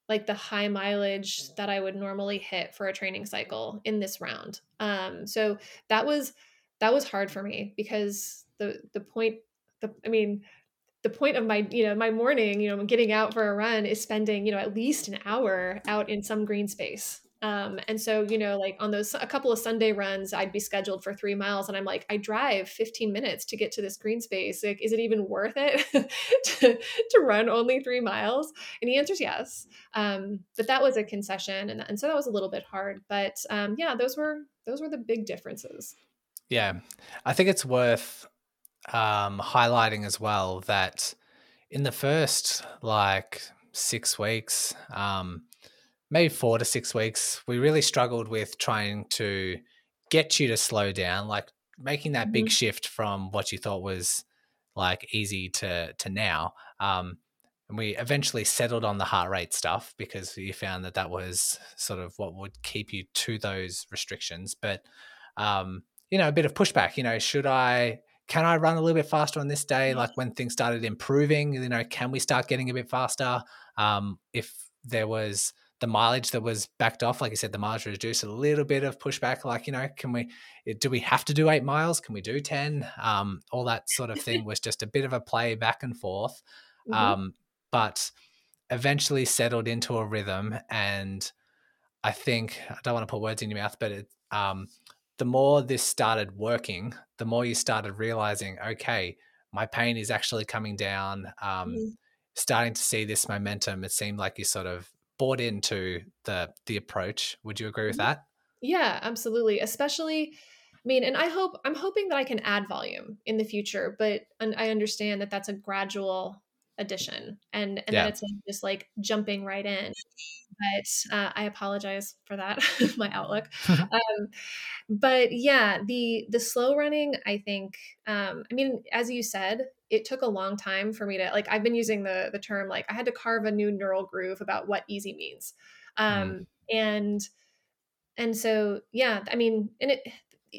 like the high mileage that I would normally hit for a training cycle in this round. Um, so that was that was hard for me because the the point the I mean the point of my you know my morning you know getting out for a run is spending you know at least an hour out in some green space um, and so, you know, like on those a couple of Sunday runs, I'd be scheduled for three miles, and I'm like, I drive 15 minutes to get to this green space. Like, is it even worth it [laughs] to, to run only three miles? And the answer is yes. Um, but that was a concession, and, and so that was a little bit hard. But um, yeah, those were those were the big differences. Yeah, I think it's worth um, highlighting as well that in the first like six weeks, um, maybe four to six weeks, we really struggled with trying to get you to slow down, like making that mm-hmm. big shift from what you thought was like easy to to now. Um, and we eventually settled on the heart rate stuff because you found that that was sort of what would keep you to those restrictions. But um, you know, a bit of pushback. You know, should I? Can I run a little bit faster on this day? Like when things started improving, you know, can we start getting a bit faster? Um, if there was the mileage that was backed off, like you said, the mileage reduced a little bit of pushback. Like, you know, can we, do we have to do eight miles? Can we do 10? Um, all that sort of thing [laughs] was just a bit of a play back and forth. Mm-hmm. Um, but eventually settled into a rhythm. And I think, I don't want to put words in your mouth, but it, um, the more this started working, the more you started realizing, okay, my pain is actually coming down. Um, mm-hmm. Starting to see this momentum, it seemed like you sort of bought into the the approach. Would you agree with mm-hmm. that? Yeah, absolutely. Especially, I mean, and I hope I'm hoping that I can add volume in the future, but I understand that that's a gradual addition, and and yeah. that it's just like jumping right in but uh, I apologize for that, [laughs] my outlook. [laughs] um, but yeah, the the slow running, I think. Um, I mean, as you said, it took a long time for me to like. I've been using the the term like I had to carve a new neural groove about what easy means, um, mm. and and so yeah, I mean, and it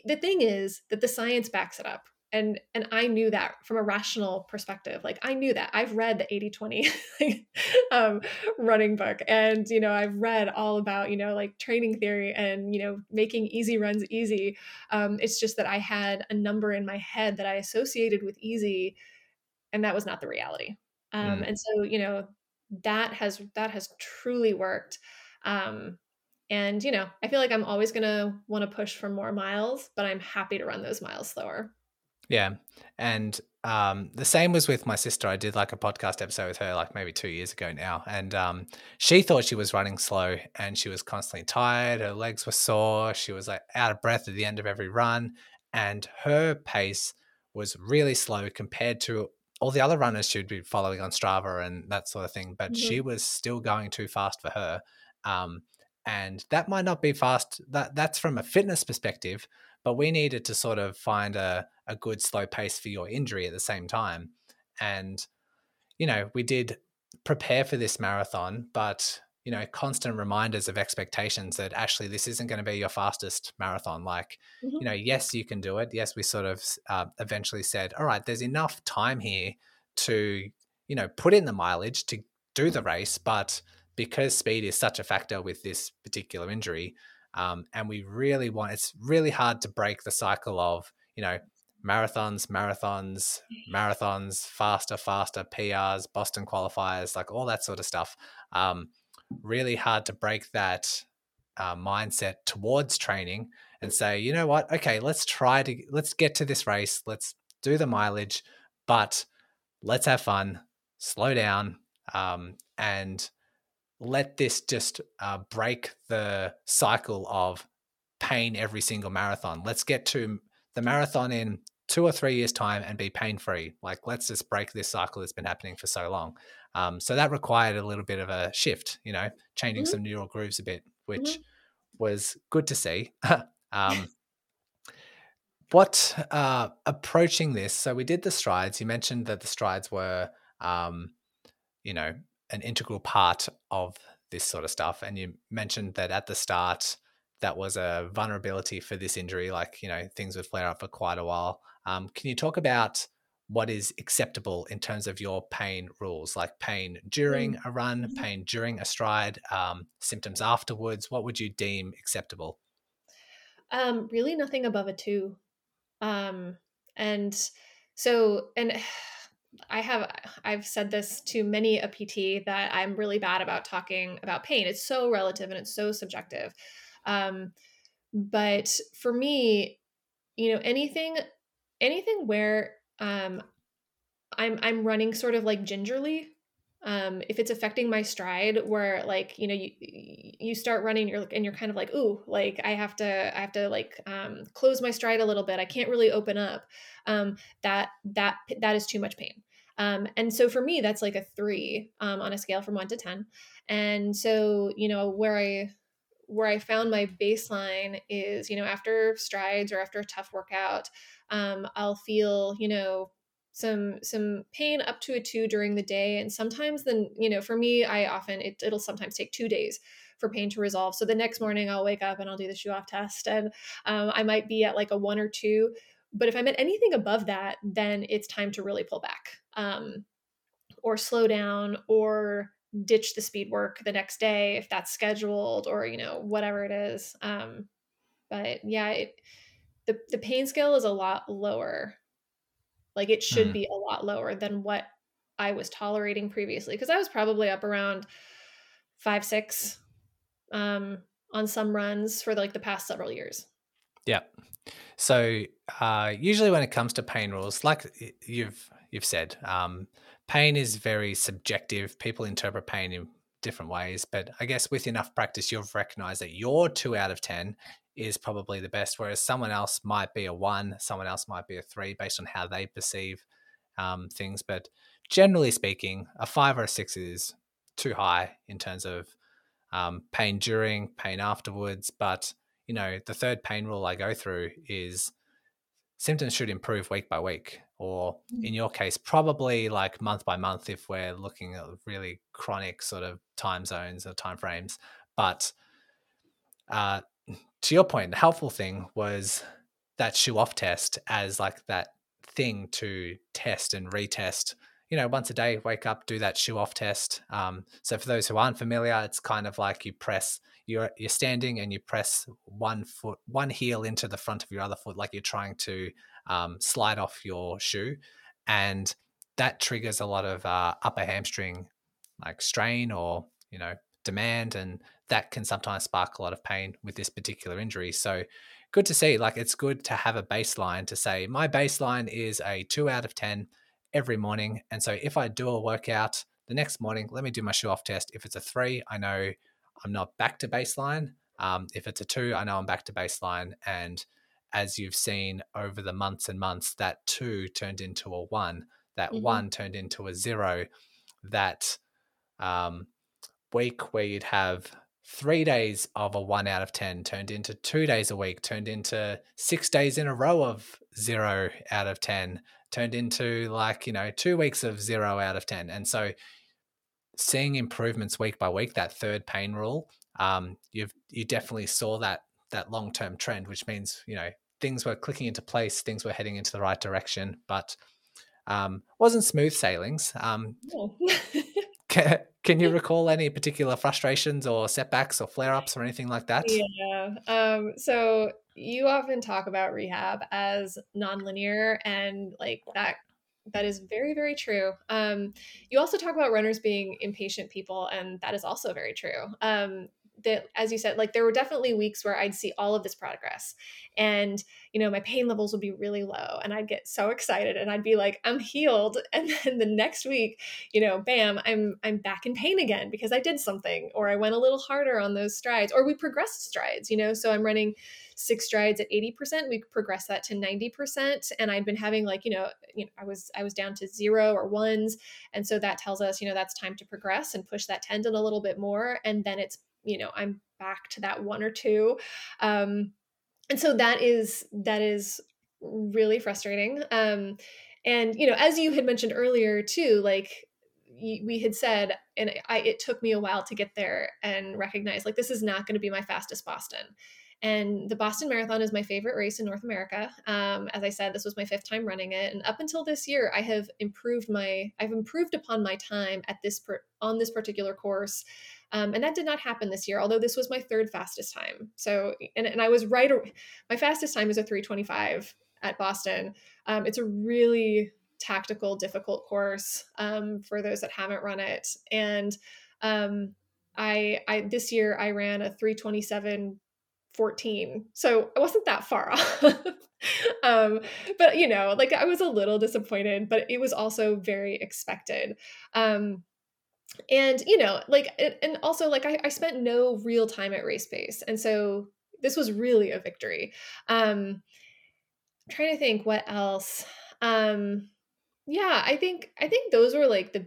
the thing is that the science backs it up and and i knew that from a rational perspective like i knew that. I've read the 80 20 [laughs] um, running book and you know i've read all about you know like training theory and you know making easy runs easy. Um, it's just that i had a number in my head that i associated with easy and that was not the reality. Um, mm. and so you know that has that has truly worked. Um, and you know i feel like i'm always going to want to push for more miles but i'm happy to run those miles slower yeah. And um, the same was with my sister. I did like a podcast episode with her like maybe two years ago now. And um, she thought she was running slow and she was constantly tired. Her legs were sore. She was like out of breath at the end of every run. And her pace was really slow compared to all the other runners she'd be following on Strava and that sort of thing. But mm-hmm. she was still going too fast for her. Um, and that might not be fast. That that's from a fitness perspective, but we needed to sort of find a, a good slow pace for your injury at the same time. And, you know, we did prepare for this marathon, but, you know, constant reminders of expectations that actually this isn't going to be your fastest marathon. Like, mm-hmm. you know, yes, you can do it. Yes, we sort of uh, eventually said, all right, there's enough time here to, you know, put in the mileage to do the race, but because speed is such a factor with this particular injury, um, and we really want, it's really hard to break the cycle of, you know, marathons, marathons, marathons, faster, faster, PRs, Boston qualifiers, like all that sort of stuff. Um, really hard to break that uh, mindset towards training and say, you know what, okay, let's try to, let's get to this race, let's do the mileage, but let's have fun, slow down, um, and let this just uh, break the cycle of pain every single marathon. Let's get to the marathon in two or three years' time and be pain free. Like, let's just break this cycle that's been happening for so long. Um, so that required a little bit of a shift, you know, changing mm-hmm. some neural grooves a bit, which mm-hmm. was good to see. [laughs] um, [laughs] what uh, approaching this? So we did the strides. You mentioned that the strides were, um, you know, an integral part of this sort of stuff. And you mentioned that at the start, that was a vulnerability for this injury, like, you know, things would flare up for quite a while. Um, can you talk about what is acceptable in terms of your pain rules, like pain during mm. a run, mm-hmm. pain during a stride, um, symptoms afterwards? What would you deem acceptable? Um, really, nothing above a two. Um, and so, and [sighs] I have I've said this to many a PT that I'm really bad about talking about pain. It's so relative and it's so subjective. Um, but for me, you know, anything anything where um, I'm I'm running sort of like gingerly. Um, if it's affecting my stride, where like you know you you start running, you're and you're kind of like ooh, like I have to I have to like um, close my stride a little bit. I can't really open up. Um, that that that is too much pain. Um, and so for me, that's like a three um, on a scale from one to 10. And so, you know, where I, where I found my baseline is, you know, after strides or after a tough workout, um, I'll feel, you know, some some pain up to a two during the day and sometimes then you know for me i often it, it'll sometimes take two days for pain to resolve. So the next morning i'll wake up and i'll do the shoe off test and um, i might be at like a one or two but if i'm at anything above that then it's time to really pull back um, or slow down or ditch the speed work the next day if that's scheduled or you know whatever it is um, but yeah it, the, the pain scale is a lot lower like it should mm. be a lot lower than what I was tolerating previously because I was probably up around five, six um, on some runs for like the past several years. Yeah. So uh, usually when it comes to pain rules, like you've you've said, um, pain is very subjective. People interpret pain in different ways, but I guess with enough practice, you've recognized that your two out of ten is probably the best, whereas someone else might be a one, someone else might be a three based on how they perceive um, things. But generally speaking, a five or a six is too high in terms of um, pain during, pain afterwards. But, you know, the third pain rule I go through is symptoms should improve week by week, or in mm. your case, probably like month by month if we're looking at really chronic sort of time zones or time frames. But uh, to your point, the helpful thing was that shoe off test as like that thing to test and retest. You know, once a day, wake up, do that shoe off test. Um, so for those who aren't familiar, it's kind of like you press you're you're standing and you press one foot, one heel into the front of your other foot, like you're trying to um, slide off your shoe, and that triggers a lot of uh, upper hamstring like strain or you know demand and that can sometimes spark a lot of pain with this particular injury. So good to see like it's good to have a baseline to say my baseline is a 2 out of 10 every morning and so if i do a workout the next morning let me do my shoe off test. If it's a 3 i know i'm not back to baseline. Um, if it's a 2 i know i'm back to baseline and as you've seen over the months and months that 2 turned into a 1 that mm-hmm. 1 turned into a 0 that um, week where you'd have three days of a one out of 10 turned into two days a week, turned into six days in a row of zero out of 10, turned into like, you know, two weeks of zero out of 10. And so seeing improvements week by week, that third pain rule, um, you've, you definitely saw that, that long-term trend, which means, you know, things were clicking into place, things were heading into the right direction, but um, wasn't smooth sailings. Um, [laughs] can, can you recall any particular frustrations or setbacks or flare ups or anything like that? Yeah. Um, so you often talk about rehab as nonlinear and like that that is very very true um, you also talk about runners being impatient people and that is also very true um, that as you said like there were definitely weeks where i'd see all of this progress and you know my pain levels would be really low and i'd get so excited and i'd be like i'm healed. [laughs] And then the next week you know bam i'm i'm back in pain again because i did something or i went a little harder on those strides or we progressed strides you know? So i'm running six strides at 80% we progressed that to 90% and i'd been having like you know, you know i was i was down to zero or ones. And so that tells us you know that's time to progress and push that tendon a little bit more. And then it's you know i'm back to that one or two um and so that is that is really frustrating um and you know as you had mentioned earlier too like we had said and I, it took me a while to get there and recognize like this is not going to be my fastest boston and the Boston Marathon is my favorite race in North America. Um, as I said, this was my fifth time running it, and up until this year, I have improved my I've improved upon my time at this per, on this particular course. Um, and that did not happen this year, although this was my third fastest time. So, and, and I was right. My fastest time is a 325 at Boston. Um, it's a really tactical, difficult course um, for those that haven't run it. And um, I, I this year I ran a 327 14 so i wasn't that far [laughs] off um, but you know like i was a little disappointed but it was also very expected um, and you know like and also like I, I spent no real time at race pace and so this was really a victory. Um I'm trying to think what else. Um yeah i think i think those were like the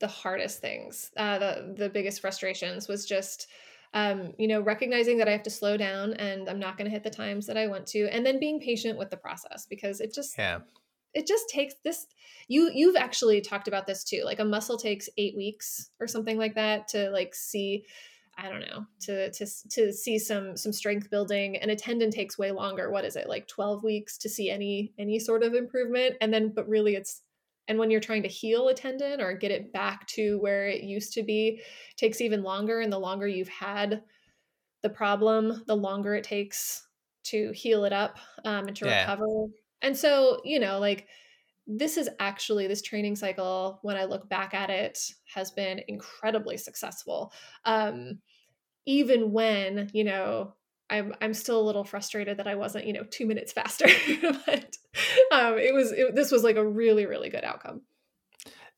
the hardest things uh the the biggest frustrations was just um, you know, recognizing that I have to slow down and I'm not going to hit the times that I want to, and then being patient with the process because it just, yeah, it just takes this you you've actually talked about this too like a muscle takes eight weeks or something like that to like see i don't know to to to see some some strength building and a tendon takes way longer. What is it like 12 weeks to see any any sort of improvement? And then but really it's and when you're trying to heal a tendon or get it back to where it used to be takes even longer and the longer you've had the problem the longer it takes to heal it up um, and to yeah. recover and so you know like this is actually this training cycle when i look back at it has been incredibly successful um, even when you know I'm I'm still a little frustrated that I wasn't, you know, two minutes [laughs] faster. but um, it was it, this was like a really really good outcome.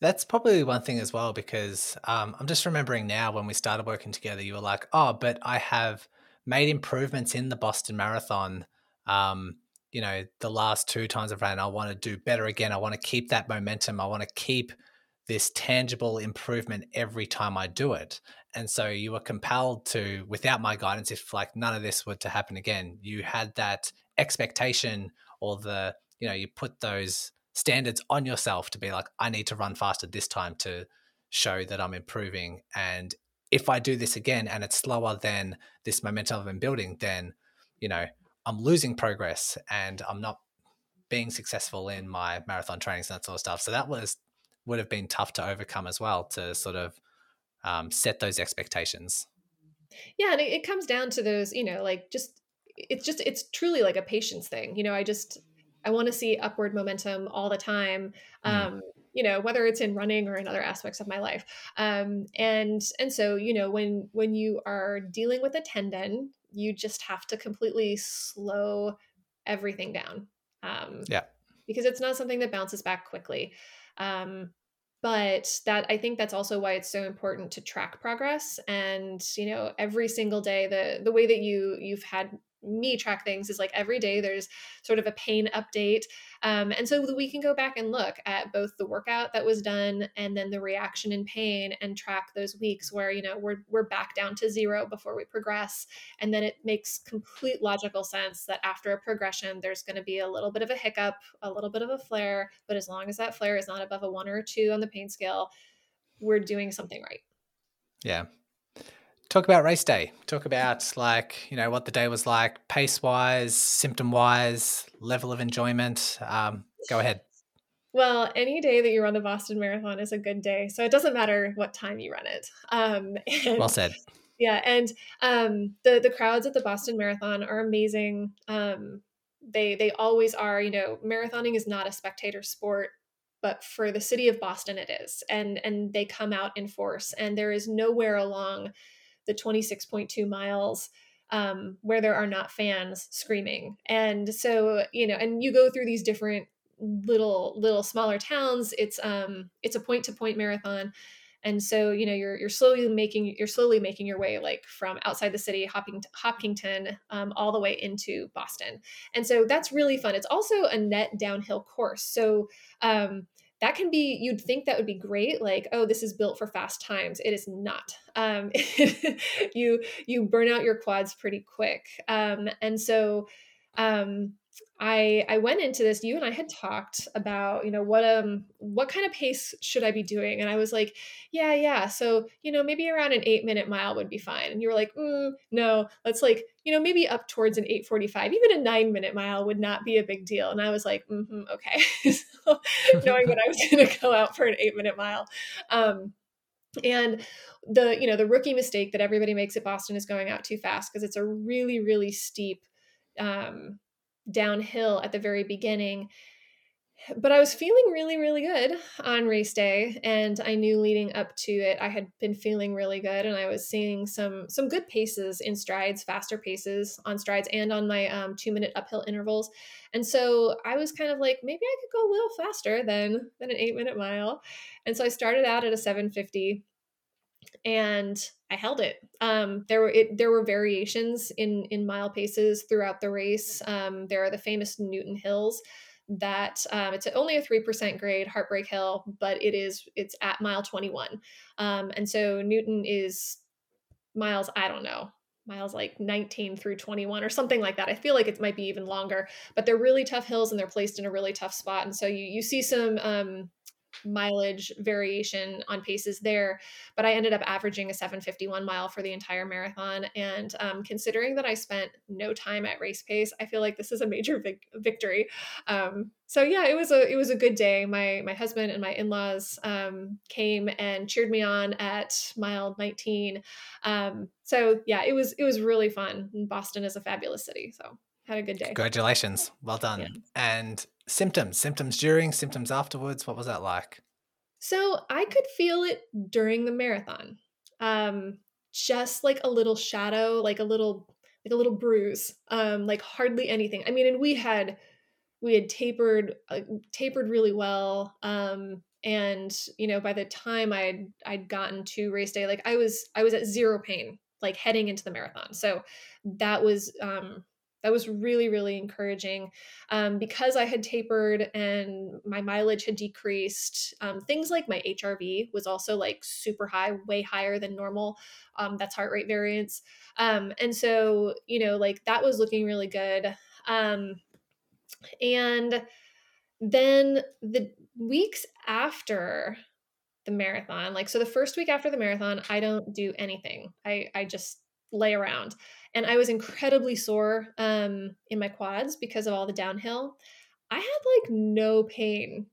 That's probably one thing as well because um, I'm just remembering now when we started working together, you were like, "Oh, but I have made improvements in the Boston Marathon." Um, you know, the last two times I've ran, I want to do better again. I want to keep that momentum. I want to keep this tangible improvement every time I do it. And so you were compelled to, without my guidance, if like none of this were to happen again, you had that expectation or the, you know, you put those standards on yourself to be like, I need to run faster this time to show that I'm improving. And if I do this again and it's slower than this momentum I've been building, then, you know, I'm losing progress and I'm not being successful in my marathon trainings and that sort of stuff. So that was would have been tough to overcome as well to sort of um, set those expectations. Yeah, and it, it comes down to those, you know, like just it's just it's truly like a patience thing. You know, I just I want to see upward momentum all the time. Mm. Um, mm. You know, whether it's in running or in other aspects of my life. Um, and and so you know when when you are dealing with a tendon, you just have to completely slow everything down. Um, yeah, because it's not something that bounces back quickly. Um, but that i think that's also why it's so important to track progress and you know every single day the the way that you you've had me track things is like every day there's sort of a pain update um, and so we can go back and look at both the workout that was done and then the reaction in pain and track those weeks where you know we're, we're back down to zero before we progress and then it makes complete logical sense that after a progression there's going to be a little bit of a hiccup a little bit of a flare but as long as that flare is not above a one or a two on the pain scale we're doing something right. Yeah talk about race day. Talk about like you know what the day was like, pace wise, symptom wise, level of enjoyment. Um, go ahead. Well, any day that you run the Boston Marathon is a good day, so it doesn't matter what time you run it. Um, [laughs] and, well said. Yeah, and um, the the crowds at the Boston Marathon are amazing. Um, they they always are. You know, marathoning is not a spectator sport but for the city of Boston it is and and they come out in force and there is nowhere along the 26.2 miles um, where there are not fans screaming. And so, you know, and you go through these different little little smaller towns. It's um it's a point to point marathon. And so, you know, you're you're slowly making you're slowly making your way like from outside the city, hopping Hopkinton, um, all the way into Boston. And so that's really fun. It's also a net downhill course. So um, that can be you'd think that would be great like oh this is built for fast times. It is not. Um, [laughs] you you burn out your quads pretty quick. Um, and so um, I I went into this. You and I had talked about you know what um what kind of pace should I be doing, and I was like, yeah, yeah. So you know maybe around an eight minute mile would be fine. And you were like, mm, no, let's like you know maybe up towards an eight forty five. Even a nine minute mile would not be a big deal. And I was like, mm-hmm, okay. [laughs] so knowing that I was [laughs] going to go out for an eight minute mile. Um, and the you know the rookie mistake that everybody makes at Boston is going out too fast because it's a really really steep um, downhill at the very beginning. But I was feeling really, really good on race day, and I knew leading up to it, I had been feeling really good, and I was seeing some some good paces in strides, faster paces on strides, and on my um, two minute uphill intervals. And so I was kind of like, maybe I could go a little faster than than an eight minute mile. And so I started out at a seven fifty, and I held it. Um, there were it, there were variations in in mile paces throughout the race. Um, there are the famous Newton Hills that um, it's only a three percent grade Heartbreak Hill, but it is it's at mile twenty one, um, and so Newton is miles I don't know miles like 19 through 21 or something like that. I feel like it might be even longer, but they're really tough hills and they're placed in a really tough spot. And so you you see some um, mileage variation on paces there, but I ended up averaging a 751 mile for the entire marathon. And um, considering that I spent no time at race pace, I feel like this is a major vic- victory. Um, so yeah, it was a it was a good day. My my husband and my in laws um, came and cheered me on at mile 19. Um, so yeah, it was it was really fun. Boston is a fabulous city. So had a good day. Congratulations. Well done. Yeah. And symptoms, symptoms during, symptoms afterwards. What was that like? So I could feel it during the marathon. Um, just like a little shadow, like a little like a little bruise, um, like hardly anything. I mean, and we had we had tapered uh, tapered really well. Um, and you know, by the time I'd I'd gotten to race day, like I was I was at zero pain, like heading into the marathon. So that was um that was really really encouraging. Um, because i had tapered and my mileage had decreased um, things like my hrv was also like super high way higher than normal um, that's heart rate variance. Um, and so you know like that was looking really good. Um, and then the weeks after the marathon like so the first week after the marathon i don't do anything. I i just lay around and I was incredibly sore um, in my quads because of all the downhill. I had like no pain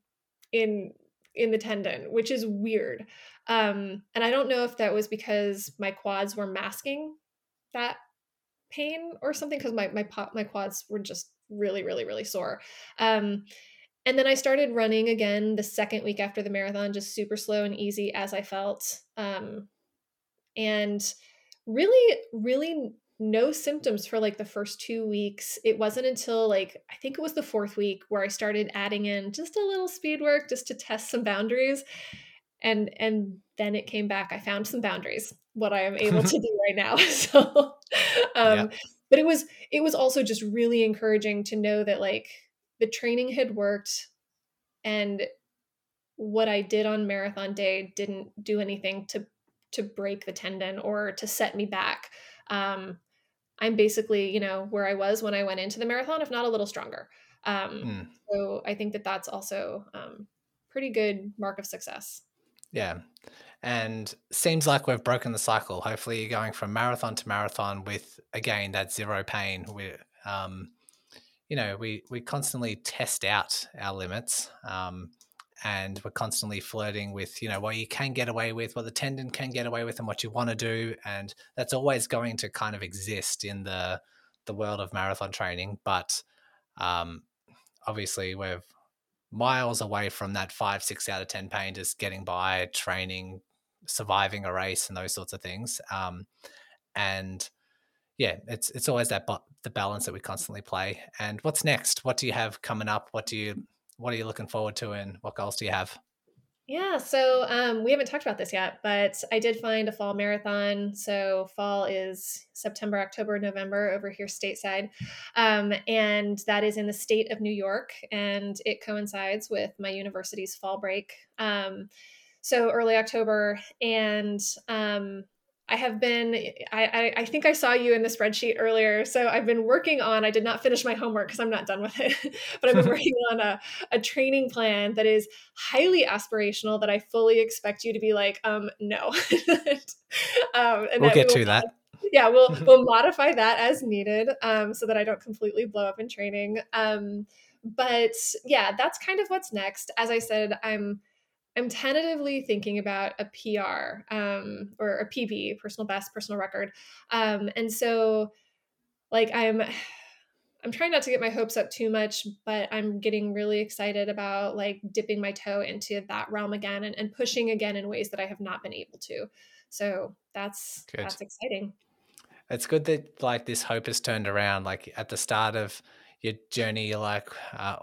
in in the tendon, which is weird. Um, and I don't know if that was because my quads were masking that pain or something because my my my quads were just really really really sore. Um, and then I started running again the second week after the marathon, just super slow and easy as I felt. Um, and really, really no symptoms for like the first two weeks. It wasn't until like, I think it was the fourth week where I started adding in just a little speed work just to test some boundaries. And, and then it came back. I found some boundaries, what I am able to [laughs] do right now. [laughs] So, um, yeah. but it was, it was also just really encouraging to know that like the training had worked and what I did on marathon day didn't do anything to to break the tendon or to set me back um, I'm basically, you know, where I was when I went into the marathon, if not a little stronger. Um, mm. So I think that that's also um, pretty good mark of success. Yeah. And seems like we've broken the cycle. Hopefully, you're going from marathon to marathon with again that zero pain. We, um, you know, we we constantly test out our limits. Um, and we're constantly flirting with you know what you can get away with what the tendon can get away with and what you want to do and that's always going to kind of exist in the the world of marathon training but um, obviously we're miles away from that five six out of ten pain just getting by training surviving a race and those sorts of things um, and yeah it's it's always that the balance that we constantly play and what's next? What do you have coming up? What do you what are you looking forward to and what goals do you have? Yeah, so um, we haven't talked about this yet, but I did find a fall marathon. So fall is September, October, November over here stateside, um, and that is in the state of New York, and it coincides with my university's fall break. Um, so early October, and um, I have been, I, I, I, think I saw you in the spreadsheet earlier. So I've been working on, I did not finish my homework because I'm not done with it, [laughs] but I've been [laughs] working on a, a training plan that is highly aspirational that I fully expect you to be like, um, no. [laughs] um, and we'll get we to that. Yeah, we'll, we'll modify that as needed um, so that I don't completely blow up in training. Um, but yeah, that's kind of what's next. As I said, I'm, I'm tentatively thinking about a PR um, or a PB, personal best, personal record. Um, and so, like, I'm. I'm trying not to get my hopes up too much, but I'm getting really excited about like dipping my toe into that realm again and, and pushing again in ways that I have not been able to. So that's good. that's exciting. It's good that like this hope has turned around. Like at the start of your journey, you're like, uh,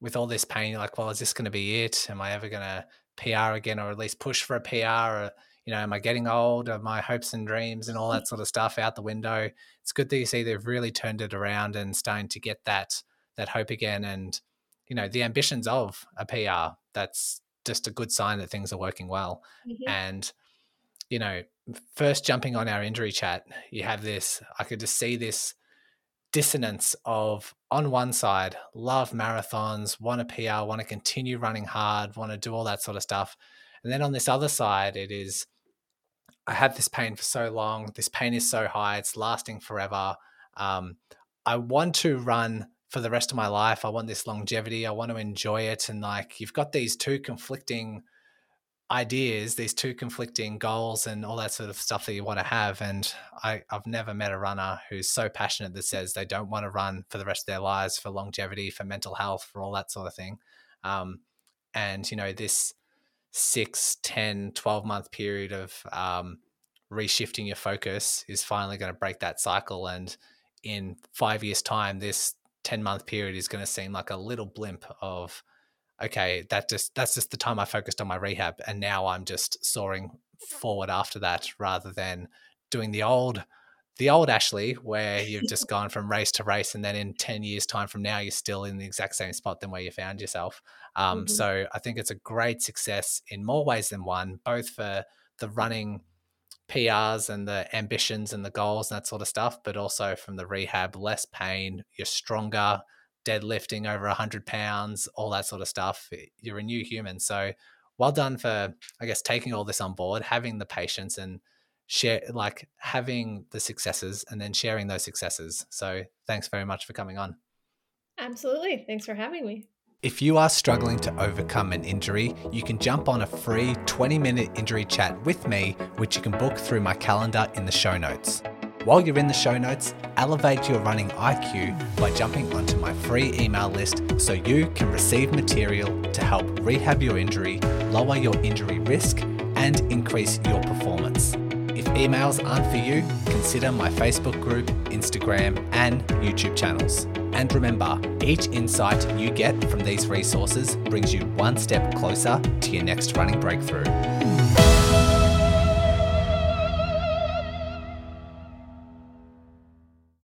with all this pain, you're like, well, is this going to be it? Am I ever going to PR again, or at least push for a PR? Or, you know, am I getting old? Are my hopes and dreams and all that sort of stuff out the window? It's good that you see they've really turned it around and starting to get that that hope again, and you know, the ambitions of a PR. That's just a good sign that things are working well. Mm-hmm. And you know, first jumping on our injury chat, you have this, I could just see this dissonance of on one side, love marathons, want to PR, want to continue running hard, want to do all that sort of stuff. And then on this other side, it is, I have this pain for so long. This pain is so high. It's lasting forever. Um, I want to run for the rest of my life. I want this longevity. I want to enjoy it. And like, you've got these two conflicting ideas, these two conflicting goals, and all that sort of stuff that you want to have. And I, I've never met a runner who's so passionate that says they don't want to run for the rest of their lives for longevity, for mental health, for all that sort of thing. Um, and, you know, this six, 10, 12 month period of um, reshifting your focus is finally going to break that cycle. And in five years' time, this 10 month period is going to seem like a little blimp of okay, that just that's just the time I focused on my rehab, and now I'm just soaring forward after that rather than doing the old the old Ashley where you've [laughs] just gone from race to race and then in 10 years time from now you're still in the exact same spot than where you found yourself um, mm-hmm. so i think it's a great success in more ways than one both for the running prs and the ambitions and the goals and that sort of stuff but also from the rehab less pain you're stronger deadlifting over 100 pounds, all that sort of stuff. You're a new human. So well done for, I guess, taking all this on board, having the patience and share, like having the successes and then sharing those successes. So thanks very much for coming on. Absolutely. Thanks for having me. If you are struggling to overcome an injury, you can jump on a free 20 minute injury chat with me, which you can book through my calendar in the show notes. While you're in the show notes, elevate your running IQ by jumping onto my free email list so you can receive material to help rehab your injury, lower your injury risk, and increase your performance. If emails aren't for you, consider my Facebook group, Instagram, and YouTube channels. And remember, each insight you get from these resources brings you one step closer to your next running breakthrough.